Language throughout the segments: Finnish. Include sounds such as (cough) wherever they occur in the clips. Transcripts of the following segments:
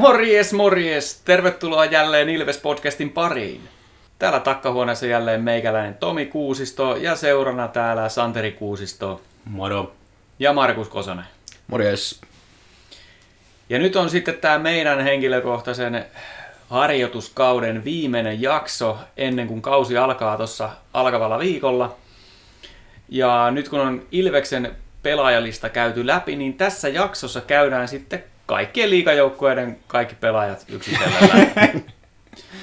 Morjes, morjes! Tervetuloa jälleen Ilves-podcastin pariin. Täällä takkahuoneessa jälleen meikäläinen Tomi Kuusisto ja seurana täällä Santeri Kuusisto Moro. ja Markus Kosonen. Morjes. Ja nyt on sitten tämä meidän henkilökohtaisen harjoituskauden viimeinen jakso ennen kuin kausi alkaa tuossa alkavalla viikolla. Ja nyt kun on Ilveksen pelaajalista käyty läpi, niin tässä jaksossa käydään sitten kaikkien liikajoukkueiden kaikki pelaajat yksitellen läpi.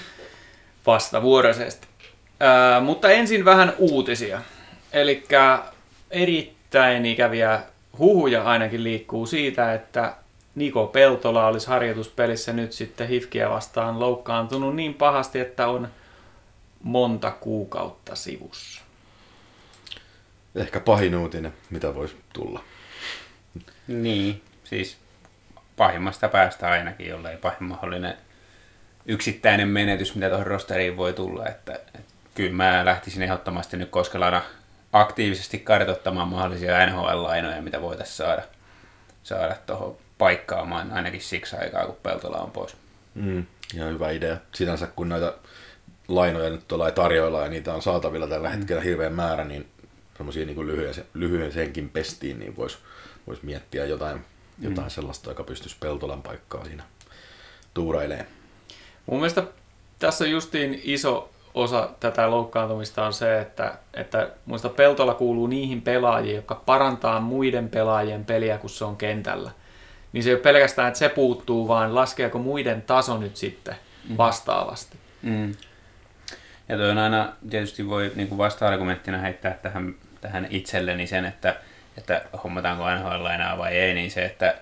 (laughs) Vastavuoroisesti. Ää, mutta ensin vähän uutisia. Eli erittäin ikäviä huhuja ainakin liikkuu siitä, että Niko Peltola olisi harjoituspelissä nyt sitten Hifkiä vastaan loukkaantunut niin pahasti, että on monta kuukautta sivussa. Ehkä pahin uutinen, mitä voisi tulla. Niin, siis pahimmasta päästä ainakin, jollei pahin mahdollinen yksittäinen menetys, mitä tuohon rosteriin voi tulla. Että, että kyllä mä lähtisin ehdottomasti nyt Koskelana aktiivisesti kartoittamaan mahdollisia NHL-lainoja, mitä voitaisiin saada, saada tuohon paikkaamaan ainakin siksi aikaa, kun Peltola on pois. Mm, ihan hyvä idea. Sinänsä kun näitä lainoja nyt tuolla tarjoilla ja niitä on saatavilla tällä hetkellä hirveän määrä, niin semmoisia niin lyhyen, lyhyen senkin pestiin, niin voisi vois miettiä jotain, jotain mm. sellaista, joka pystyisi Peltolan paikkaa siinä tuurailemaan. Mun mielestä tässä on justiin iso osa tätä loukkaantumista on se, että, että muista Peltola kuuluu niihin pelaajiin, jotka parantaa muiden pelaajien peliä, kun se on kentällä. Niin se ei ole pelkästään, että se puuttuu, vaan laskeeko muiden taso nyt sitten vastaavasti. Mm. Ja toi on aina, tietysti voi niin kuin vasta-argumenttina heittää tähän, tähän itselleni sen, että, että hommataanko NHL enää vai ei, niin se, että,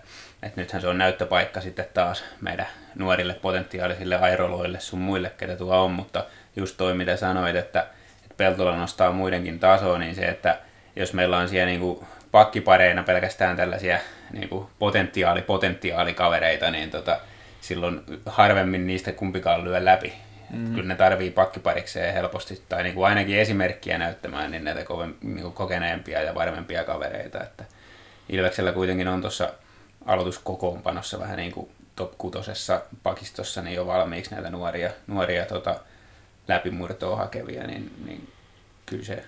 että nythän se on näyttöpaikka sitten taas meidän nuorille potentiaalisille airoloille sun muille, ketä tuo on, mutta just toi mitä sanoit, että, että Peltola nostaa muidenkin tasoa, niin se, että jos meillä on siellä niin pakkipareina pelkästään tällaisia niin potentiaali, potentiaalikavereita, niin tota, silloin harvemmin niistä kumpikaan lyö läpi. Mm. Kyllä ne tarvii pakkiparikseen helposti, tai niin kuin ainakin esimerkkiä näyttämään, niin näitä koven, niin kuin kokeneempia ja varmempia kavereita. Että Ilveksellä kuitenkin on tuossa aloituskokoonpanossa vähän niin kuin top kutosessa pakistossa niin jo valmiiksi näitä nuoria, nuoria tota, läpimurtoa hakevia, niin, niin kyllä se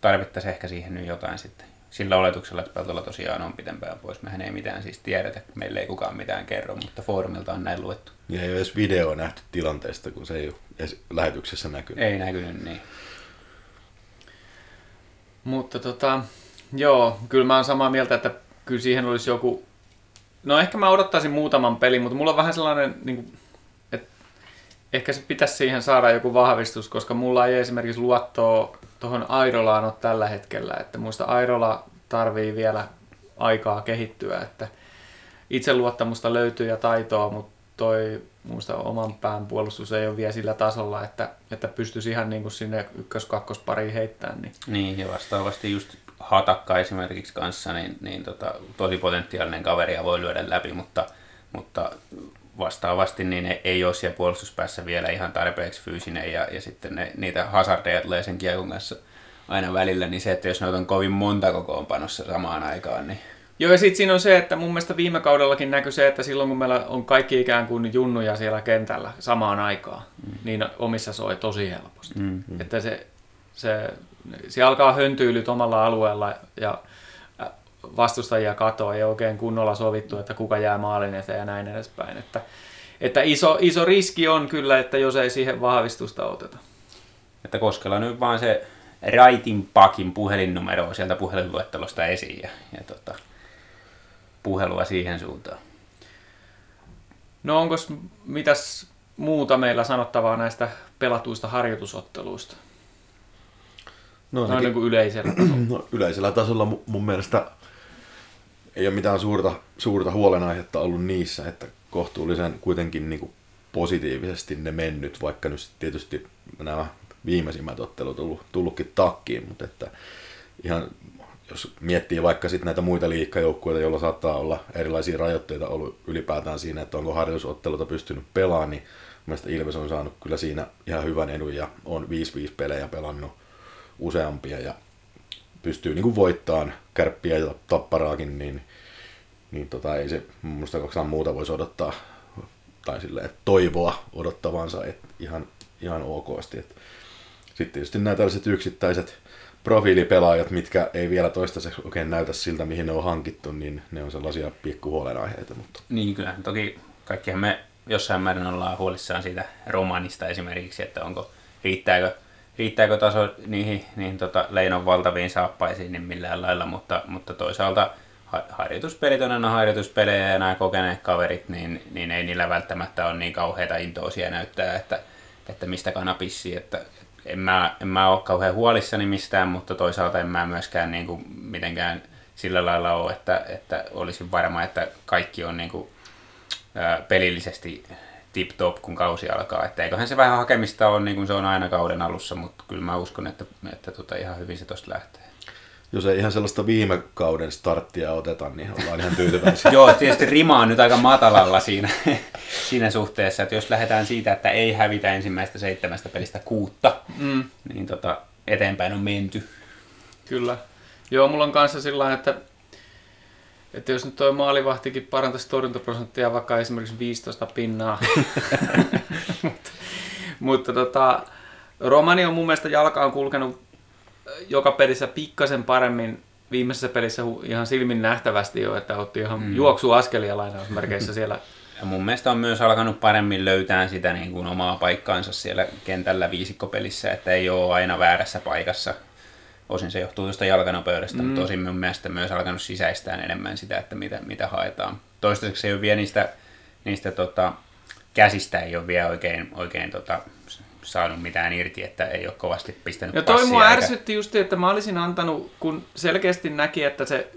tarvittaisiin ehkä siihen nyt jotain sitten. Sillä oletuksella, että Peltola tosiaan on pitempään pois. Mehän ei mitään siis tiedetä, meille ei kukaan mitään kerro, mutta foorumilta on näin luettu. Ja ei ole edes video nähty tilanteesta, kun se ei ole edes lähetyksessä näkynyt. Ei näkynyt, niin. Mutta tota, joo, kyllä mä oon samaa mieltä, että kyllä siihen olisi joku... No ehkä mä odottaisin muutaman pelin, mutta mulla on vähän sellainen, niin kuin, että ehkä se pitäisi siihen saada joku vahvistus, koska mulla ei esimerkiksi luottoa tuohon Airolaan ole tällä hetkellä, että muista Airola tarvii vielä aikaa kehittyä, että itseluottamusta löytyy ja taitoa, mutta toi muista oman pään puolustus ei ole vielä sillä tasolla, että, että pystyisi ihan niin kuin sinne ykkös-kakkospariin heittämään. Niin. niin, ja vastaavasti just Hatakka esimerkiksi kanssa, niin, niin tota, tosi potentiaalinen kaveri ja voi lyödä läpi, mutta, mutta vastaavasti niin ei ole siellä puolustuspäässä vielä ihan tarpeeksi fyysinen ja, ja sitten ne, niitä hazardeja tulee sen kiekon kanssa aina välillä, niin se, että jos noita on kovin monta kokoonpanossa samaan aikaan, niin Joo, ja sitten siinä on se, että mun mielestä viime kaudellakin näkyy se, että silloin kun meillä on kaikki ikään kuin junnuja siellä kentällä samaan aikaan, mm. niin omissa soi tosi helposti. Mm. Että se, se, se alkaa höntyylyt omalla alueella ja vastustajia katoa, ei oikein kunnolla sovittu, että kuka jää maalin eteen ja näin edespäin. Että, että iso, iso riski on kyllä, että jos ei siihen vahvistusta oteta. Että Koskela nyt vaan se Raitin Pakin puhelinnumero sieltä puhelinluettelosta esiin ja, ja tota, puhelua siihen suuntaan. No onko mitäs muuta meillä sanottavaa näistä pelatuista harjoitusotteluista? No, Noin niin kuin yleisellä tasolla. (clears throat) No, yleisellä tasolla mun mielestä ei ole mitään suurta, suurta huolenaihetta ollut niissä, että kohtuullisen kuitenkin niin kuin positiivisesti ne mennyt, vaikka nyt tietysti nämä viimeisimmät ottelut on tullut, tullutkin takkiin, mutta että ihan jos miettii vaikka sitten näitä muita liikkajoukkueita, joilla saattaa olla erilaisia rajoitteita ollut ylipäätään siinä, että onko harjoitusotteluta pystynyt pelaamaan, niin mielestäni Ilves on saanut kyllä siinä ihan hyvän edun ja on 5-5 pelejä pelannut useampia ja pystyy niin voittamaan kärppiä ja tapparaakin, niin, niin tota, ei se minusta kaksi muuta voisi odottaa tai silleen, toivoa odottavansa et ihan, ihan okosti. Sitten tietysti nämä tällaiset yksittäiset profiilipelaajat, mitkä ei vielä toistaiseksi oikein näytä siltä, mihin ne on hankittu, niin ne on sellaisia pikkuhuolenaiheita. Mutta... Niin kyllä, toki kaikkihan me jossain määrin ollaan huolissaan siitä romanista esimerkiksi, että onko, riittääkö, riittääkö taso niihin, niihin tota Leinon valtaviin saappaisiin niin millään lailla, mutta, mutta toisaalta harjoituspelit on aina harjoituspelejä ja nämä kokeneet kaverit, niin, niin ei niillä välttämättä ole niin kauheita intoosia näyttää, että, että mistä kanapissii, että en mä, en mä ole kauhean huolissani mistään, mutta toisaalta en mä myöskään niin kuin mitenkään sillä lailla ole, että, että olisin varma, että kaikki on niin kuin, ää, pelillisesti tip-top, kun kausi alkaa. Että eiköhän se vähän hakemista ole, niin kuin se on aina kauden alussa, mutta kyllä mä uskon, että, että tota ihan hyvin se tosta lähtee jos ei ihan sellaista viime kauden starttia oteta, niin ollaan ihan tyytyväisiä. (laughs) Joo, tietysti rima on nyt aika matalalla siinä, (laughs) siinä suhteessa, että jos lähdetään siitä, että ei hävitä ensimmäistä seitsemästä pelistä kuutta, mm. niin tota, eteenpäin on menty. Kyllä. Joo, mulla on kanssa sillä että, että jos nyt tuo maalivahtikin parantaisi torjuntaprosenttia vaikka esimerkiksi 15 pinnaa, (laughs) mutta, mutta tota, Romani on mun mielestä jalkaan kulkenut joka pelissä pikkasen paremmin viimeisessä pelissä ihan silmin nähtävästi jo, että otti ihan mm. juoksuaskelia lainausmerkeissä siellä. Ja mun mielestä on myös alkanut paremmin löytää sitä niin kuin omaa paikkaansa siellä kentällä viisikkopelissä, että ei ole aina väärässä paikassa. Osin se johtuu tuosta jalkanopeudesta, mm. mutta osin mun mielestä myös alkanut sisäistään enemmän sitä, että mitä, mitä haetaan. Toistaiseksi ei ole vielä niistä, niistä tota, käsistä ei ole vielä oikein, oikein tota, saanut mitään irti, että ei ole kovasti pistänyt Ja toi mua ärsytti just, että mä olisin antanut, kun selkeästi näki, että se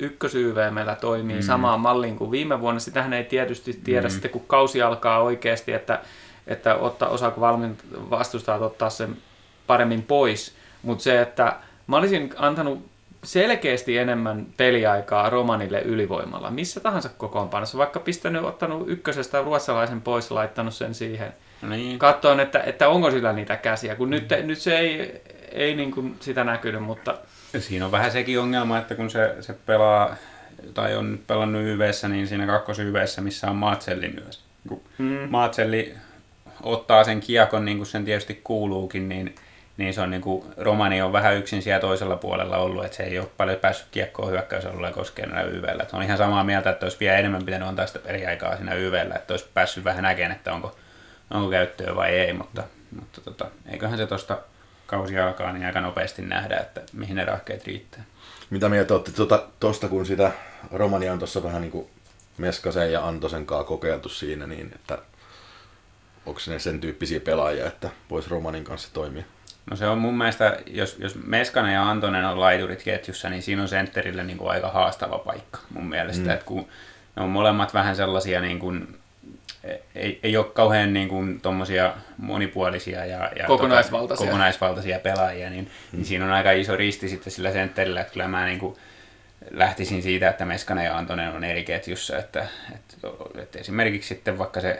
meillä toimii mm. samaan malliin kuin viime vuonna. Sitähän ei tietysti tiedä mm. sitten, kun kausi alkaa oikeasti, että, että ottaa, osaako valmin vastustaa ottaa sen paremmin pois. Mutta se, että mä olisin antanut selkeästi enemmän peliaikaa Romanille ylivoimalla. Missä tahansa kokoonpanossa, vaikka pistänyt, ottanut ykkösestä ruotsalaisen pois laittanut sen siihen niin. Katsoin, että, että onko sillä niitä käsiä, kun nyt, nyt se ei, ei niin kuin sitä näkynyt, mutta... Siinä on vähän sekin ongelma, että kun se, se pelaa, tai on pelannut YVssä, niin siinä kakkos YVssä, missä on Maatselli myös. Kun hmm. Maatselli ottaa sen kiekon, niin kuin sen tietysti kuuluukin, niin, niin se on niin kuin, Romani on vähän yksin siellä toisella puolella ollut, että se ei ole paljon päässyt kiekkoon hyökkäysalueella koskeen näillä YVllä. On ihan samaa mieltä, että olisi vielä enemmän pitänyt antaa sitä peliaikaa siinä YVllä, että olisi päässyt vähän näkemään, että onko onko käyttöä vai ei, mutta, mutta tota, eiköhän se tuosta kausi alkaa, niin aika nopeasti nähdä, että mihin ne rahkeet riittää. Mitä mieltä olette tuosta, kun sitä Romania on tuossa vähän niin kuin Meskasen ja Antosen kanssa kokeiltu siinä, niin että onko ne sen tyyppisiä pelaajia, että voisi Romanin kanssa toimia? No se on mun mielestä, jos, jos Meskanen ja Antonen on laiturit ketjussa, niin siinä on sentterille niin kuin aika haastava paikka mun mielestä. Mm. Että kun ne on molemmat vähän sellaisia niin kuin ei, ei ole kauhean niin kuin, monipuolisia ja, ja kokonaisvaltaisia. Tota, kokonaisvaltaisia pelaajia, niin, mm. niin siinä on aika iso risti sitten sillä sentterillä, että kyllä mä niin kuin, lähtisin siitä, että Meskanen ja Antonen on eri ketjussa, että, että, että esimerkiksi sitten vaikka se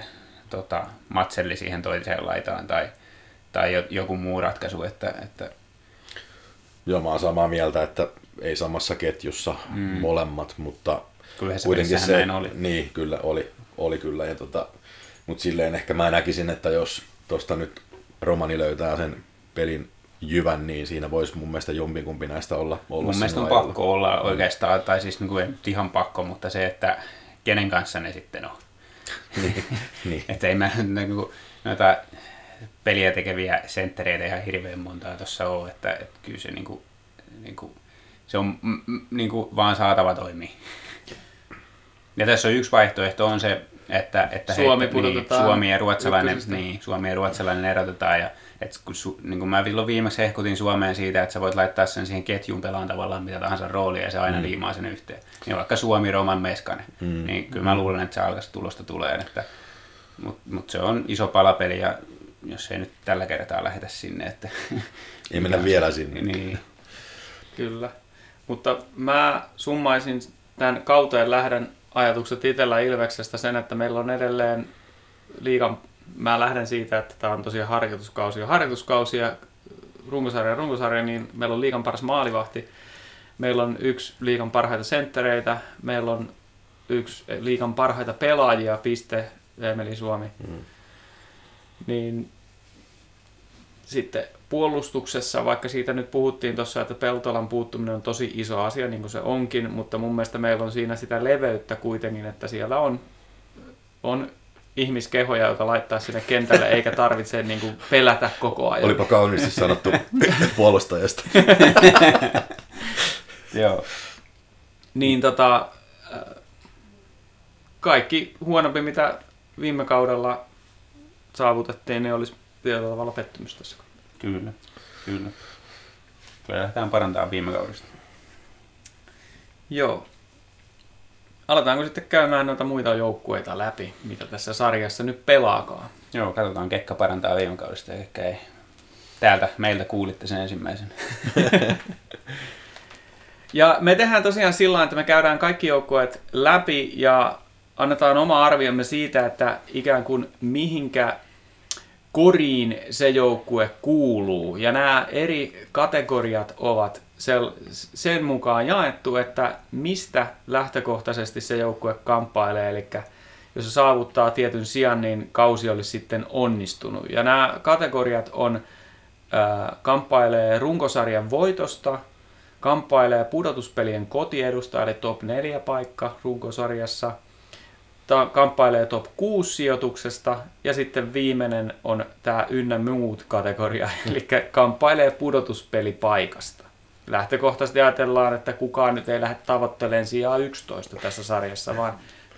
tota, Matselli siihen toiseen laitaan tai, tai joku muu ratkaisu, että, että Joo, mä oon samaa mieltä, että ei samassa ketjussa mm. molemmat, mutta kyllä se kuitenkin se, näin oli. Niin, kyllä oli oli kyllä. Ja tota, mutta silleen ehkä mä näkisin, että jos tuosta nyt Romani löytää sen pelin jyvän, niin siinä voisi mun mielestä jompikumpi näistä olla. olla mun mielestä on ajalla. pakko olla oikeastaan, tai siis niin kuin, ihan pakko, mutta se, että kenen kanssa ne sitten on. niin, niin. (laughs) että ei mä niin kuin, noita peliä tekeviä senttereitä ihan hirveän montaa tuossa ole, että, että kyllä se, niin kuin, niin kuin, se on niin kuin, vaan saatava toimii. Ja tässä on yksi vaihtoehto on se, että, että Suomi, he, niin, Suomi, ja ruotsalainen, niin, Suomi ja ruotsalainen erotetaan. Ja, et kun, su, niin kuin mä silloin viimeksi hehkutin Suomeen siitä, että sä voit laittaa sen siihen ketjuun pelaan tavallaan mitä tahansa roolia ja se aina mm. liimaa sen yhteen. Niin vaikka Suomi, Roman, Meskanen, mm. niin kyllä mä luulen, että se alkaisi tulosta tulee. Että, Mutta mut se on iso palapeli ja jos ei nyt tällä kertaa lähetä sinne. Että, ei mennä vielä sinne. Niin. Kyllä. Mutta mä summaisin tämän kauteen lähdön ajatukset itsellä Ilveksestä sen, että meillä on edelleen liikan, mä lähden siitä, että tämä on tosiaan harjoituskausi ja harjoituskausi ja runkosarja ja runkosarja, niin meillä on liikan paras maalivahti, meillä on yksi liikan parhaita senttereitä, meillä on yksi liikan parhaita pelaajia piste Emeli Suomi. Mm. Niin sitten puolustuksessa, vaikka siitä nyt puhuttiin tuossa, että Peltolan puuttuminen on tosi iso asia, niin kuin se onkin, mutta mun mielestä meillä on siinä sitä leveyttä kuitenkin, että siellä on, on ihmiskehoja, joita laittaa sinne kentälle, eikä tarvitse niin kuin pelätä koko ajan. Olipa kauniisti sanottu (laughs) puolustajasta. (laughs) Joo. Niin tota, kaikki huonompi, mitä viime kaudella saavutettiin, niin olisi tietyllä tavalla pettymys tässä. Kyllä, kyllä. Kyllä lähdetään parantamaan viime kaudesta. Joo. Aletaanko sitten käymään noita muita joukkueita läpi, mitä tässä sarjassa nyt pelaakaan? Joo, katsotaan, kekka parantaa viime kaudesta ja kekka ei. Täältä meiltä kuulitte sen ensimmäisen. (laughs) ja me tehdään tosiaan sillä että me käydään kaikki joukkueet läpi ja annetaan oma arviomme siitä, että ikään kuin mihinkä koriin se joukkue kuuluu. Ja nämä eri kategoriat ovat sen mukaan jaettu, että mistä lähtökohtaisesti se joukkue kamppailee. Eli jos se saavuttaa tietyn sijan, niin kausi olisi sitten onnistunut. Ja nämä kategoriat on kamppailee runkosarjan voitosta, kamppailee pudotuspelien kotiedusta, eli top 4 paikka runkosarjassa – ta- kamppailee top 6 sijoituksesta ja sitten viimeinen on tämä ynnä muut kategoria, (laughs) eli kamppailee pudotuspelipaikasta. Lähtökohtaisesti ajatellaan, että kukaan nyt ei lähde tavoittelemaan sijaa 11 tässä sarjassa, vaan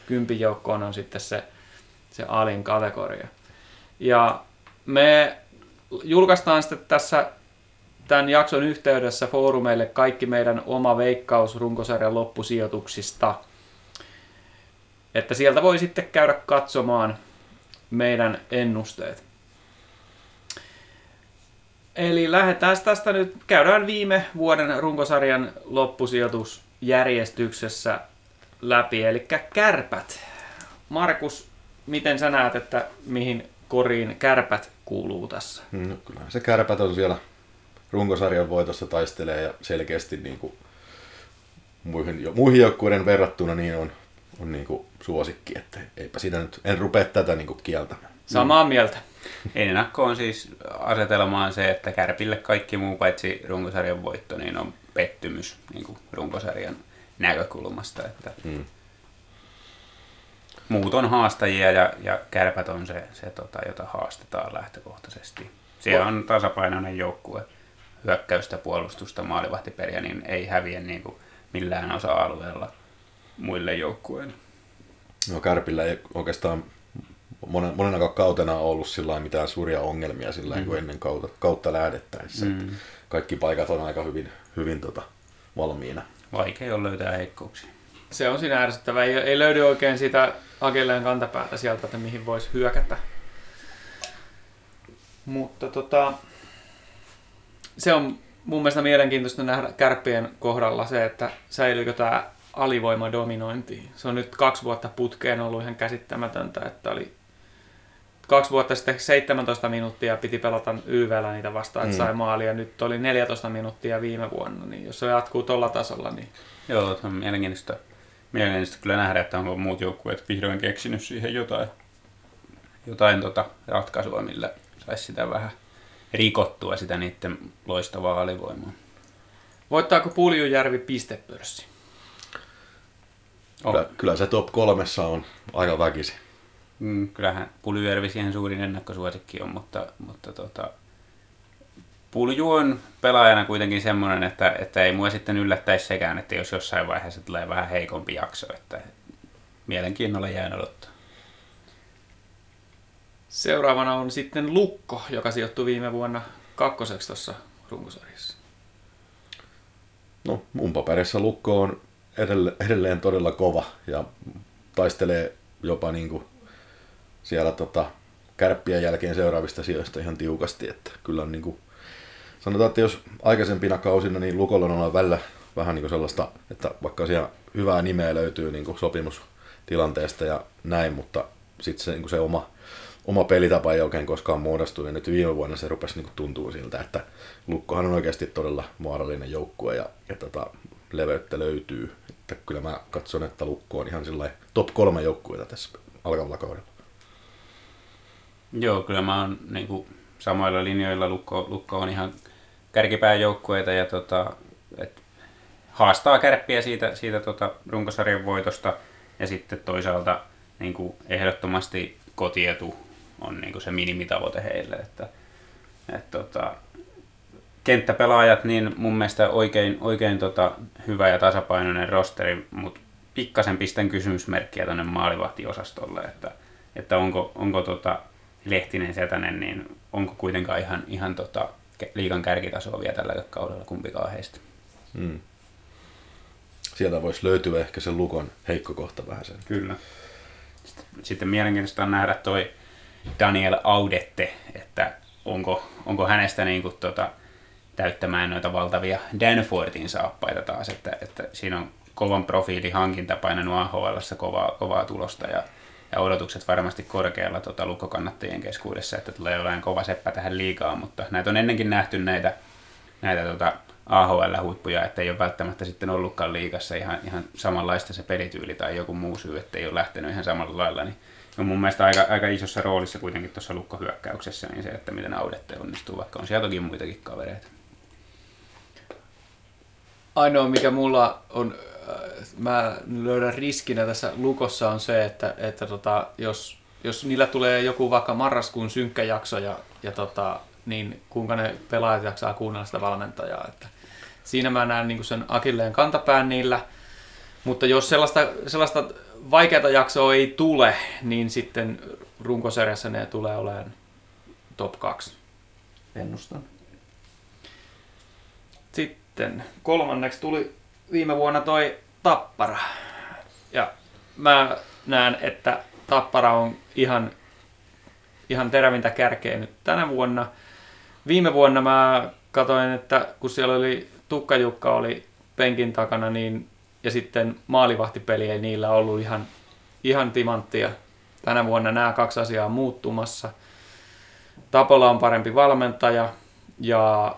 kympin joukkoon on sitten se, se alin kategoria. Ja me julkaistaan sitten tässä tämän jakson yhteydessä foorumeille kaikki meidän oma veikkaus runkosarjan loppusijoituksista – että sieltä voi sitten käydä katsomaan meidän ennusteet. Eli lähdetään tästä nyt, käydään viime vuoden runkosarjan loppusijoitusjärjestyksessä läpi, eli kärpät. Markus, miten sä näet, että mihin koriin kärpät kuuluu tässä? No, kyllä se kärpät on siellä runkosarjan voitossa taistelee ja selkeästi niin kuin muihin, muihin joukkueiden verrattuna niin on on niin kuin suosikki, että eipä siinä nyt, en rupea tätä niin kuin kieltämään. Samaa mm. mieltä. Ennakko on siis asetelmaan se, että Kärpille kaikki muu paitsi runkosarjan voitto, niin on pettymys niin kuin runkosarjan näkökulmasta. Että mm. Muut on haastajia ja, ja kärpät on se, se tota, jota haastetaan lähtökohtaisesti. Siellä on tasapainoinen joukkue, hyökkäystä, puolustusta, maalivahtiperiä, niin ei häviä niin kuin millään osa-alueella – muille joukkueille. No Kärpillä ei oikeastaan monen, monena kautena ollut sillä mitään suuria ongelmia sillä mm. kuin ennen kautta, kautta lähdettäessä. Mm. Kaikki paikat on aika hyvin, hyvin tota, valmiina. Vaikea on löytää heikkouksia. Se on siinä ärsyttävää. Ei, ei löydy oikein sitä akelleen kantapäätä sieltä, että mihin voisi hyökätä. Mutta tota, se on mun mielestä mielenkiintoista nähdä kärppien kohdalla se, että säilyykö tämä alivoimadominointi. Se on nyt kaksi vuotta putkeen ollut ihan käsittämätöntä, että oli kaksi vuotta sitten 17 minuuttia piti pelata YVllä niitä vastaan, että mm. sai maalia. Nyt oli 14 minuuttia viime vuonna, niin jos se jatkuu tuolla tasolla, niin... Joo, se on mielenkiintoista, mielenkiintoista kyllä nähdä, että onko muut joukkueet vihdoin keksinyt siihen jotain, jotain tota ratkaisua, millä saisi sitä vähän rikottua sitä niiden loistavaa alivoimaa. Voittaako Puljujärvi pistepörssi? Kyllä, kyllä se top kolmessa on aika väkisi. Mm, kyllähän Puljujärvi siihen suurin ennakkosuosikki on, mutta, mutta tota, Pulju on pelaajana kuitenkin semmoinen, että, että ei mua sitten yllättäisi sekään, että jos jossain vaiheessa tulee vähän heikompi jakso, että mielenkiinnolla jään odottaa. Seuraavana on sitten Lukko, joka sijoittui viime vuonna kakkoseksi tuossa runkosarjassa. No mun paperissa Lukko on edelleen, edelleen todella kova ja taistelee jopa niin kuin siellä tota, kärppien jälkeen seuraavista sijoista ihan tiukasti. Että kyllä on niin kuin, sanotaan, että jos aikaisempina kausina niin Lukolla on välillä vähän niin kuin sellaista, että vaikka siellä hyvää nimeä löytyy niin kuin sopimustilanteesta ja näin, mutta sitten se, niin kuin se oma, oma pelitapa ei oikein koskaan muodostunut. Ja nyt viime vuonna se rupesi niin tuntuu siltä, että Lukkohan on oikeasti todella vaarallinen joukkue ja, ja tota, leveyttä löytyy. Että kyllä mä katson, että Lukko on ihan top kolme joukkueita tässä alkavalla kaudella. Joo, kyllä mä oon niin kuin, samoilla linjoilla. Lukko, Lukko on ihan kärkipään joukkueita ja tota, et, haastaa kärppiä siitä, siitä tota, runkosarjan voitosta. Ja sitten toisaalta niin kuin, ehdottomasti kotietu on niin kuin, se minimitavoite heille. Että, et, tota, kenttäpelaajat, niin mun mielestä oikein, oikein tota, hyvä ja tasapainoinen rosteri, mutta pikkasen pistän kysymysmerkkiä tuonne maalivahtiosastolle, että, että onko, onko tota Lehtinen Setänen, niin onko kuitenkaan ihan, ihan tota liikan kärkitasoa vielä tällä kaudella kumpikaan heistä. Hmm. Sieltä voisi löytyä ehkä se Lukon heikko kohta vähän sen. Kyllä. Sitten, sitten mielenkiintoista on nähdä toi Daniel Audette, että onko, onko hänestä niin kuin tota, täyttämään noita valtavia Danfortin saappaita taas, että, että siinä on kovan profiili hankinta painanut AHL kovaa, kovaa tulosta ja, ja odotukset varmasti korkealla tota, lukkokannattajien keskuudessa, että tulee jollain kova seppä tähän liikaa, mutta näitä on ennenkin nähty näitä, näitä tota, AHL-huippuja, että ei ole välttämättä sitten ollutkaan liikassa ihan, ihan samanlaista se pelityyli tai joku muu syy, että ei ole lähtenyt ihan samalla lailla, niin on mun mielestä aika, aika isossa roolissa kuitenkin tuossa lukkohyökkäyksessä, niin se, että miten Audette onnistuu, vaikka on siellä toki muitakin kavereita. Ainoa mikä mulla on, äh, mä löydän riskinä tässä lukossa on se, että, että tota, jos, jos niillä tulee joku vaikka marraskuun synkkä jakso ja, ja tota, niin kuinka ne pelaajat jaksaa kuunnella sitä valmentajaa. Että siinä mä näen niin sen akilleen kantapään niillä, mutta jos sellaista, sellaista vaikeata jaksoa ei tule, niin sitten runkosarjassa ne tulee olemaan top 2. Ennustan. Sitten kolmanneksi tuli viime vuonna toi Tappara. Ja mä näen, että Tappara on ihan, ihan terävintä kärkeä nyt tänä vuonna. Viime vuonna mä katsoin, että kun siellä oli Tukka Jukka oli penkin takana, niin ja sitten maalivahtipeli ei niillä ollut ihan, ihan timanttia. Tänä vuonna nämä kaksi asiaa on muuttumassa. Tapola on parempi valmentaja ja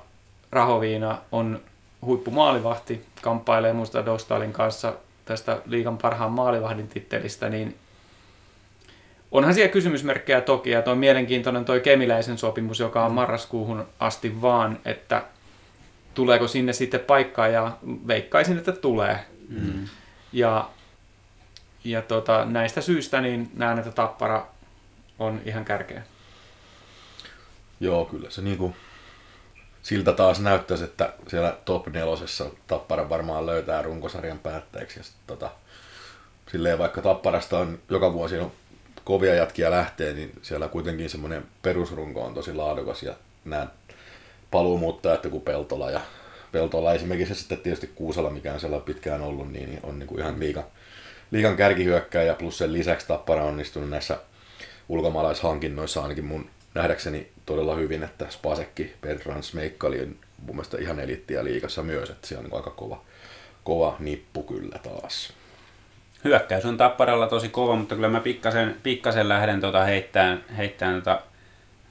Rahoviina on huippumaalivahti, kamppailee muista Dostalin kanssa tästä liikan parhaan maalivahdin tittelistä, niin onhan siellä kysymysmerkkejä toki, ja toi mielenkiintoinen toi Kemiläisen sopimus, joka on marraskuuhun asti vaan, että tuleeko sinne sitten paikkaa, ja veikkaisin, että tulee. Mm. Ja, ja tota, näistä syistä niin näen, että Tappara on ihan kärkeä. Joo, kyllä se niinku, siltä taas näyttäisi, että siellä top nelosessa Tappara varmaan löytää runkosarjan päätteeksi. Ja sit, tota, silleen vaikka Tapparasta on joka vuosi on kovia jatkia lähtee, niin siellä kuitenkin semmoinen perusrunko on tosi laadukas ja nämä paluumuuttajat, joku Peltola ja Peltola esimerkiksi sitten tietysti Kuusala, mikä on siellä pitkään ollut, niin on niin kuin ihan liikan, liikan kärkihyökkäjä plus sen lisäksi Tappara on onnistunut näissä ulkomaalaishankinnoissa ainakin mun nähdäkseni todella hyvin, että Spasekki, Bertrand Smeikkali on mun mielestä ihan elittiä liikassa myös, että se on niin aika kova, kova nippu kyllä taas. Hyökkäys on Tapparalla tosi kova, mutta kyllä mä pikkasen, pikkasen lähden tuota heittämään, heittämään tuota,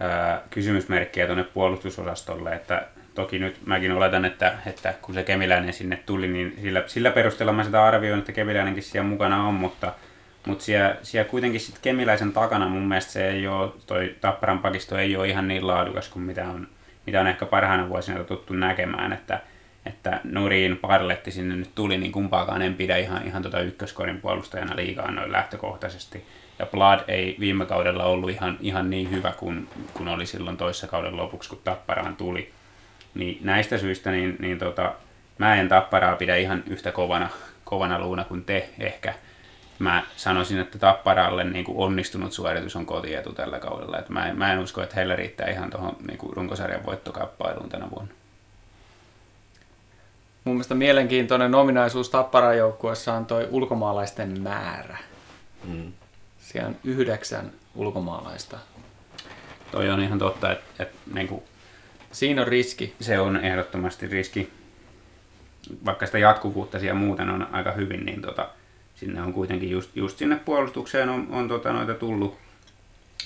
ää, kysymysmerkkiä tuonne puolustusosastolle, että toki nyt mäkin oletan, että, että kun se Kemiläinen sinne tuli, niin sillä, sillä perusteella mä sitä arvioin, että Kemiläinenkin siellä mukana on, mutta, mutta siellä, siellä kuitenkin sitten Kemiläisen takana mun mielestä se ei ole, toi Tapparan pakisto ei ole ihan niin laadukas kuin mitä on, mitä on ehkä parhaana vuosina tuttu näkemään, että, että Nuriin Parletti sinne nyt tuli, niin kumpaakaan en pidä ihan, ihan tota ykköskorin puolustajana liikaa noin lähtökohtaisesti. Ja Blood ei viime kaudella ollut ihan, ihan niin hyvä kuin, kuin oli silloin toissa kauden lopuksi, kun Tapparaan tuli. Niin näistä syistä niin, niin tota, mä en Tapparaa pidä ihan yhtä kovana, kovana luuna kuin te ehkä. Mä sanoisin, että Tapparalle niin kuin onnistunut suoritus on kotietu tällä kaudella. Et mä, en, mä en usko, että heillä riittää ihan tuohon niin runkosarjan voittokappailuun tänä vuonna. Mun mielestä mielenkiintoinen ominaisuus Tapparan joukkueessa on toi ulkomaalaisten määrä. Mm. Siellä on yhdeksän ulkomaalaista. Toi on ihan totta, että, että niin kuin Siinä on riski. Se on ehdottomasti riski. Vaikka sitä jatkuvuutta siellä muuten on aika hyvin, niin tota, sinne on kuitenkin just, just sinne puolustukseen on, on tota, noita tullut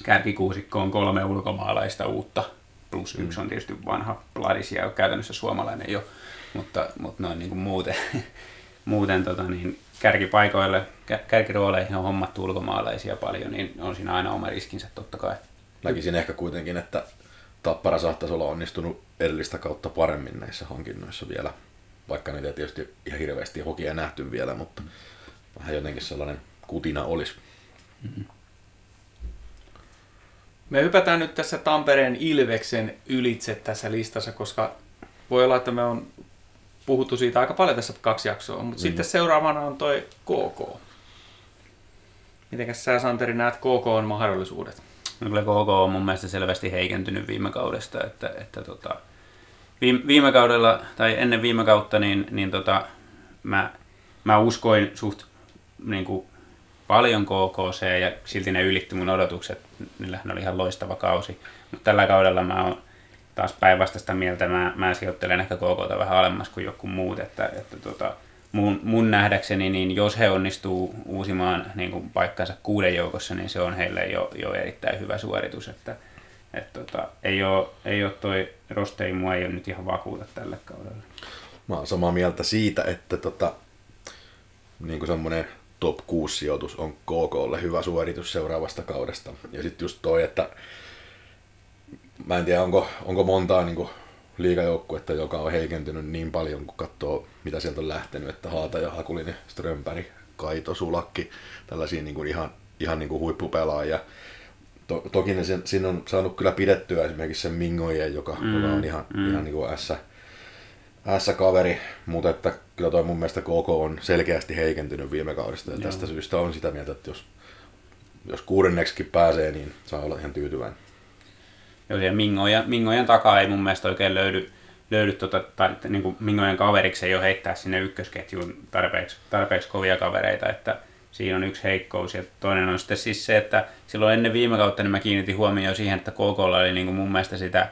kärkikuusikkoon kolme ulkomaalaista uutta, plus mm. yksi on tietysti vanha Pladis ja käytännössä suomalainen jo, mutta, mutta noin niin kuin muuten, (laughs) muuten tota, niin kärkipaikoille, kärkirooleihin on hommattu ulkomaalaisia paljon, niin on siinä aina oma riskinsä totta kai. näkisin ehkä kuitenkin, että Tappara saattaisi olla onnistunut edellistä kautta paremmin näissä hankinnoissa vielä, vaikka niitä tietysti ihan hirveästi hokia nähty vielä, mutta vähän jotenkin sellainen kutina olisi. Me hypätään nyt tässä Tampereen Ilveksen ylitse tässä listassa, koska voi olla, että me on puhuttu siitä aika paljon tässä kaksi jaksoa, mutta mm. sitten seuraavana on toi KK. Mitenkäs sä Santeri näet KK on mahdollisuudet? No kyllä KK on mun mielestä selvästi heikentynyt viime kaudesta, että, että tota, viime, viime kaudella tai ennen viime kautta niin, niin tota, mä, mä uskoin suht niin kuin, paljon KKC ja silti ne ylitti mun odotukset. Niillähän oli ihan loistava kausi. Mutta tällä kaudella mä oon taas päinvastaista mieltä. Mä, mä sijoittelen ehkä KKta vähän alemmas kuin joku muut. Että, että tota, mun, mun nähdäkseni, niin jos he onnistuu uusimaan niin kuin paikkansa kuuden joukossa, niin se on heille jo, jo erittäin hyvä suoritus. Että, et tota, ei, ole, ei ole toi rosteri mua ei ole nyt ihan vakuuta tällä kaudella. Mä oon samaa mieltä siitä, että tota, niin kuin semmoinen top 6 sijoitus on KKlle hyvä suoritus seuraavasta kaudesta. Ja sitten just toi, että mä en tiedä onko, onko montaa niin liikajoukkuetta, joka on heikentynyt niin paljon, kun katsoo mitä sieltä on lähtenyt, että Haata ja Hakulinen, Strömpäri, Kaito, Sulakki, tällaisia niin kuin ihan, ihan niin kuin huippupelaajia. To, toki ne sen, siinä on saanut kyllä pidettyä esimerkiksi sen Mingojen, joka, mm, joka on ihan, mm. ihan niin kuin S, S-kaveri, mutta että kyllä toi mun mielestä KK on selkeästi heikentynyt viime kaudesta ja Joo. tästä syystä on sitä mieltä, että jos, jos kuudenneksikin pääsee, niin saa olla ihan tyytyväinen. Joo, ja Mingojen, Mingojen takaa ei mun mielestä oikein löydy, löydy tota, tai, niin kuin Mingojen kaveriksi ei ole heittää sinne ykkösketjuun tarpeeksi, tarpeeksi kovia kavereita, että siinä on yksi heikkous. Ja toinen on sitten siis se, että silloin ennen viime kautta niin mä kiinnitin huomioon siihen, että KKlla oli niin kuin mun mielestä sitä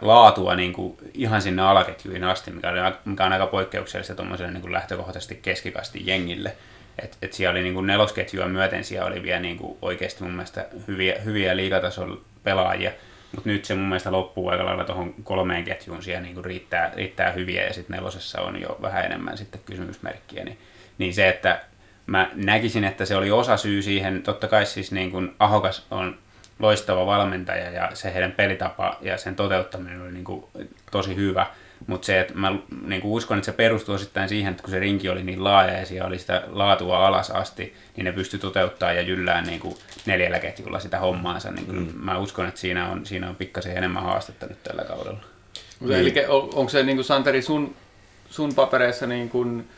laatua niin kuin ihan sinne alaketjuihin asti, mikä, oli, mikä on aika poikkeuksellista tuommoiselle niin kuin lähtökohtaisesti keskikasti jengille. Et, et siellä oli niin kuin nelosketjua myöten, siellä oli vielä niin kuin oikeasti mun mielestä hyviä, hyviä liigatason pelaajia, mutta nyt se mun mielestä loppuu aika lailla tuohon kolmeen ketjuun, siellä niin kuin riittää, riittää hyviä ja sitten nelosessa on jo vähän enemmän sitten kysymysmerkkiä. Niin, niin se, että mä näkisin, että se oli osa syy siihen, totta kai siis niin kuin Ahokas on loistava valmentaja ja se heidän pelitapa ja sen toteuttaminen oli niin kuin tosi hyvä. Mutta se, että mä niin kuin uskon, että se perustuu osittain siihen, että kun se rinki oli niin laaja ja siellä oli sitä laatua alas asti, niin ne pystyi toteuttaa ja jyllää niin kuin neljällä ketjulla sitä hommaansa. Niin kuin mm. Mä uskon, että siinä on, siinä on pikkasen enemmän haastetta nyt tällä kaudella. Niin. Eli on, onko se niin kuin Santeri sun, sun papereissa niin kuin,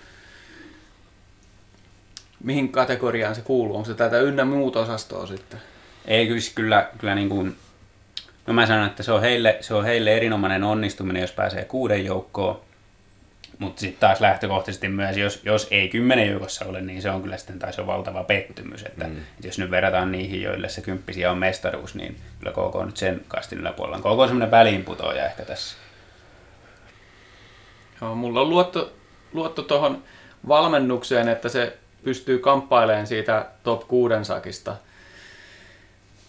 mihin kategoriaan se kuuluu? Onko se tätä ynnä muut osastoa sitten? Ei kyllä, kyllä, kyllä niin kuin, no mä sanon, että se on, heille, se on heille erinomainen onnistuminen, jos pääsee kuuden joukkoon. Mutta sitten taas lähtökohtaisesti myös, jos, jos ei kymmenen joukossa ole, niin se on kyllä sitten taas jo valtava pettymys. Että, mm. että jos nyt verrataan niihin, joille se kymppisiä on mestaruus, niin kyllä KK on nyt sen kastin yläpuolella. KK on semmoinen väliinputoaja ehkä tässä. Joo, mulla on luotto, luotto tuohon valmennukseen, että se pystyy kamppailemaan siitä top 6 sakista.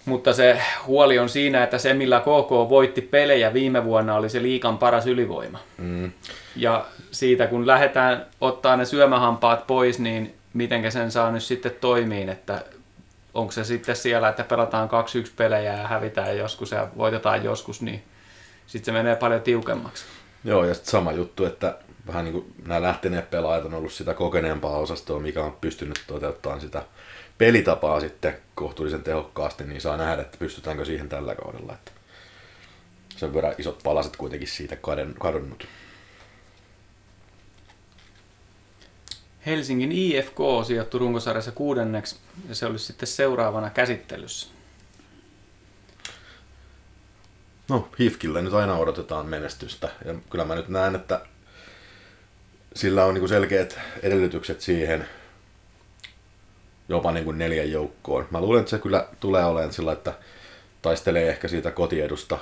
Mutta se huoli on siinä, että se millä KK voitti pelejä viime vuonna oli se liikan paras ylivoima. Mm. Ja siitä kun lähdetään ottaa ne syömähampaat pois, niin miten sen saa nyt sitten toimiin, että onko se sitten siellä, että pelataan 2-1 pelejä ja hävitään joskus ja voitetaan joskus, niin sitten se menee paljon tiukemmaksi. Joo, ja sitten sama juttu, että vähän niin kuin nämä lähteneet pelaajat on ollut sitä kokeneempaa osastoa, mikä on pystynyt toteuttamaan sitä pelitapaa sitten kohtuullisen tehokkaasti, niin saa nähdä, että pystytäänkö siihen tällä kaudella. Että sen verran isot palaset kuitenkin siitä kadonnut. Helsingin IFK sijoittui runkosarjassa kuudenneksi ja se olisi sitten seuraavana käsittelyssä. No, Hifkille nyt aina odotetaan menestystä ja kyllä mä nyt näen, että sillä on niinku selkeät edellytykset siihen, jopa niin kuin neljän joukkoon. Mä luulen, että se kyllä tulee olemaan sillä, että taistelee ehkä siitä kotiedusta,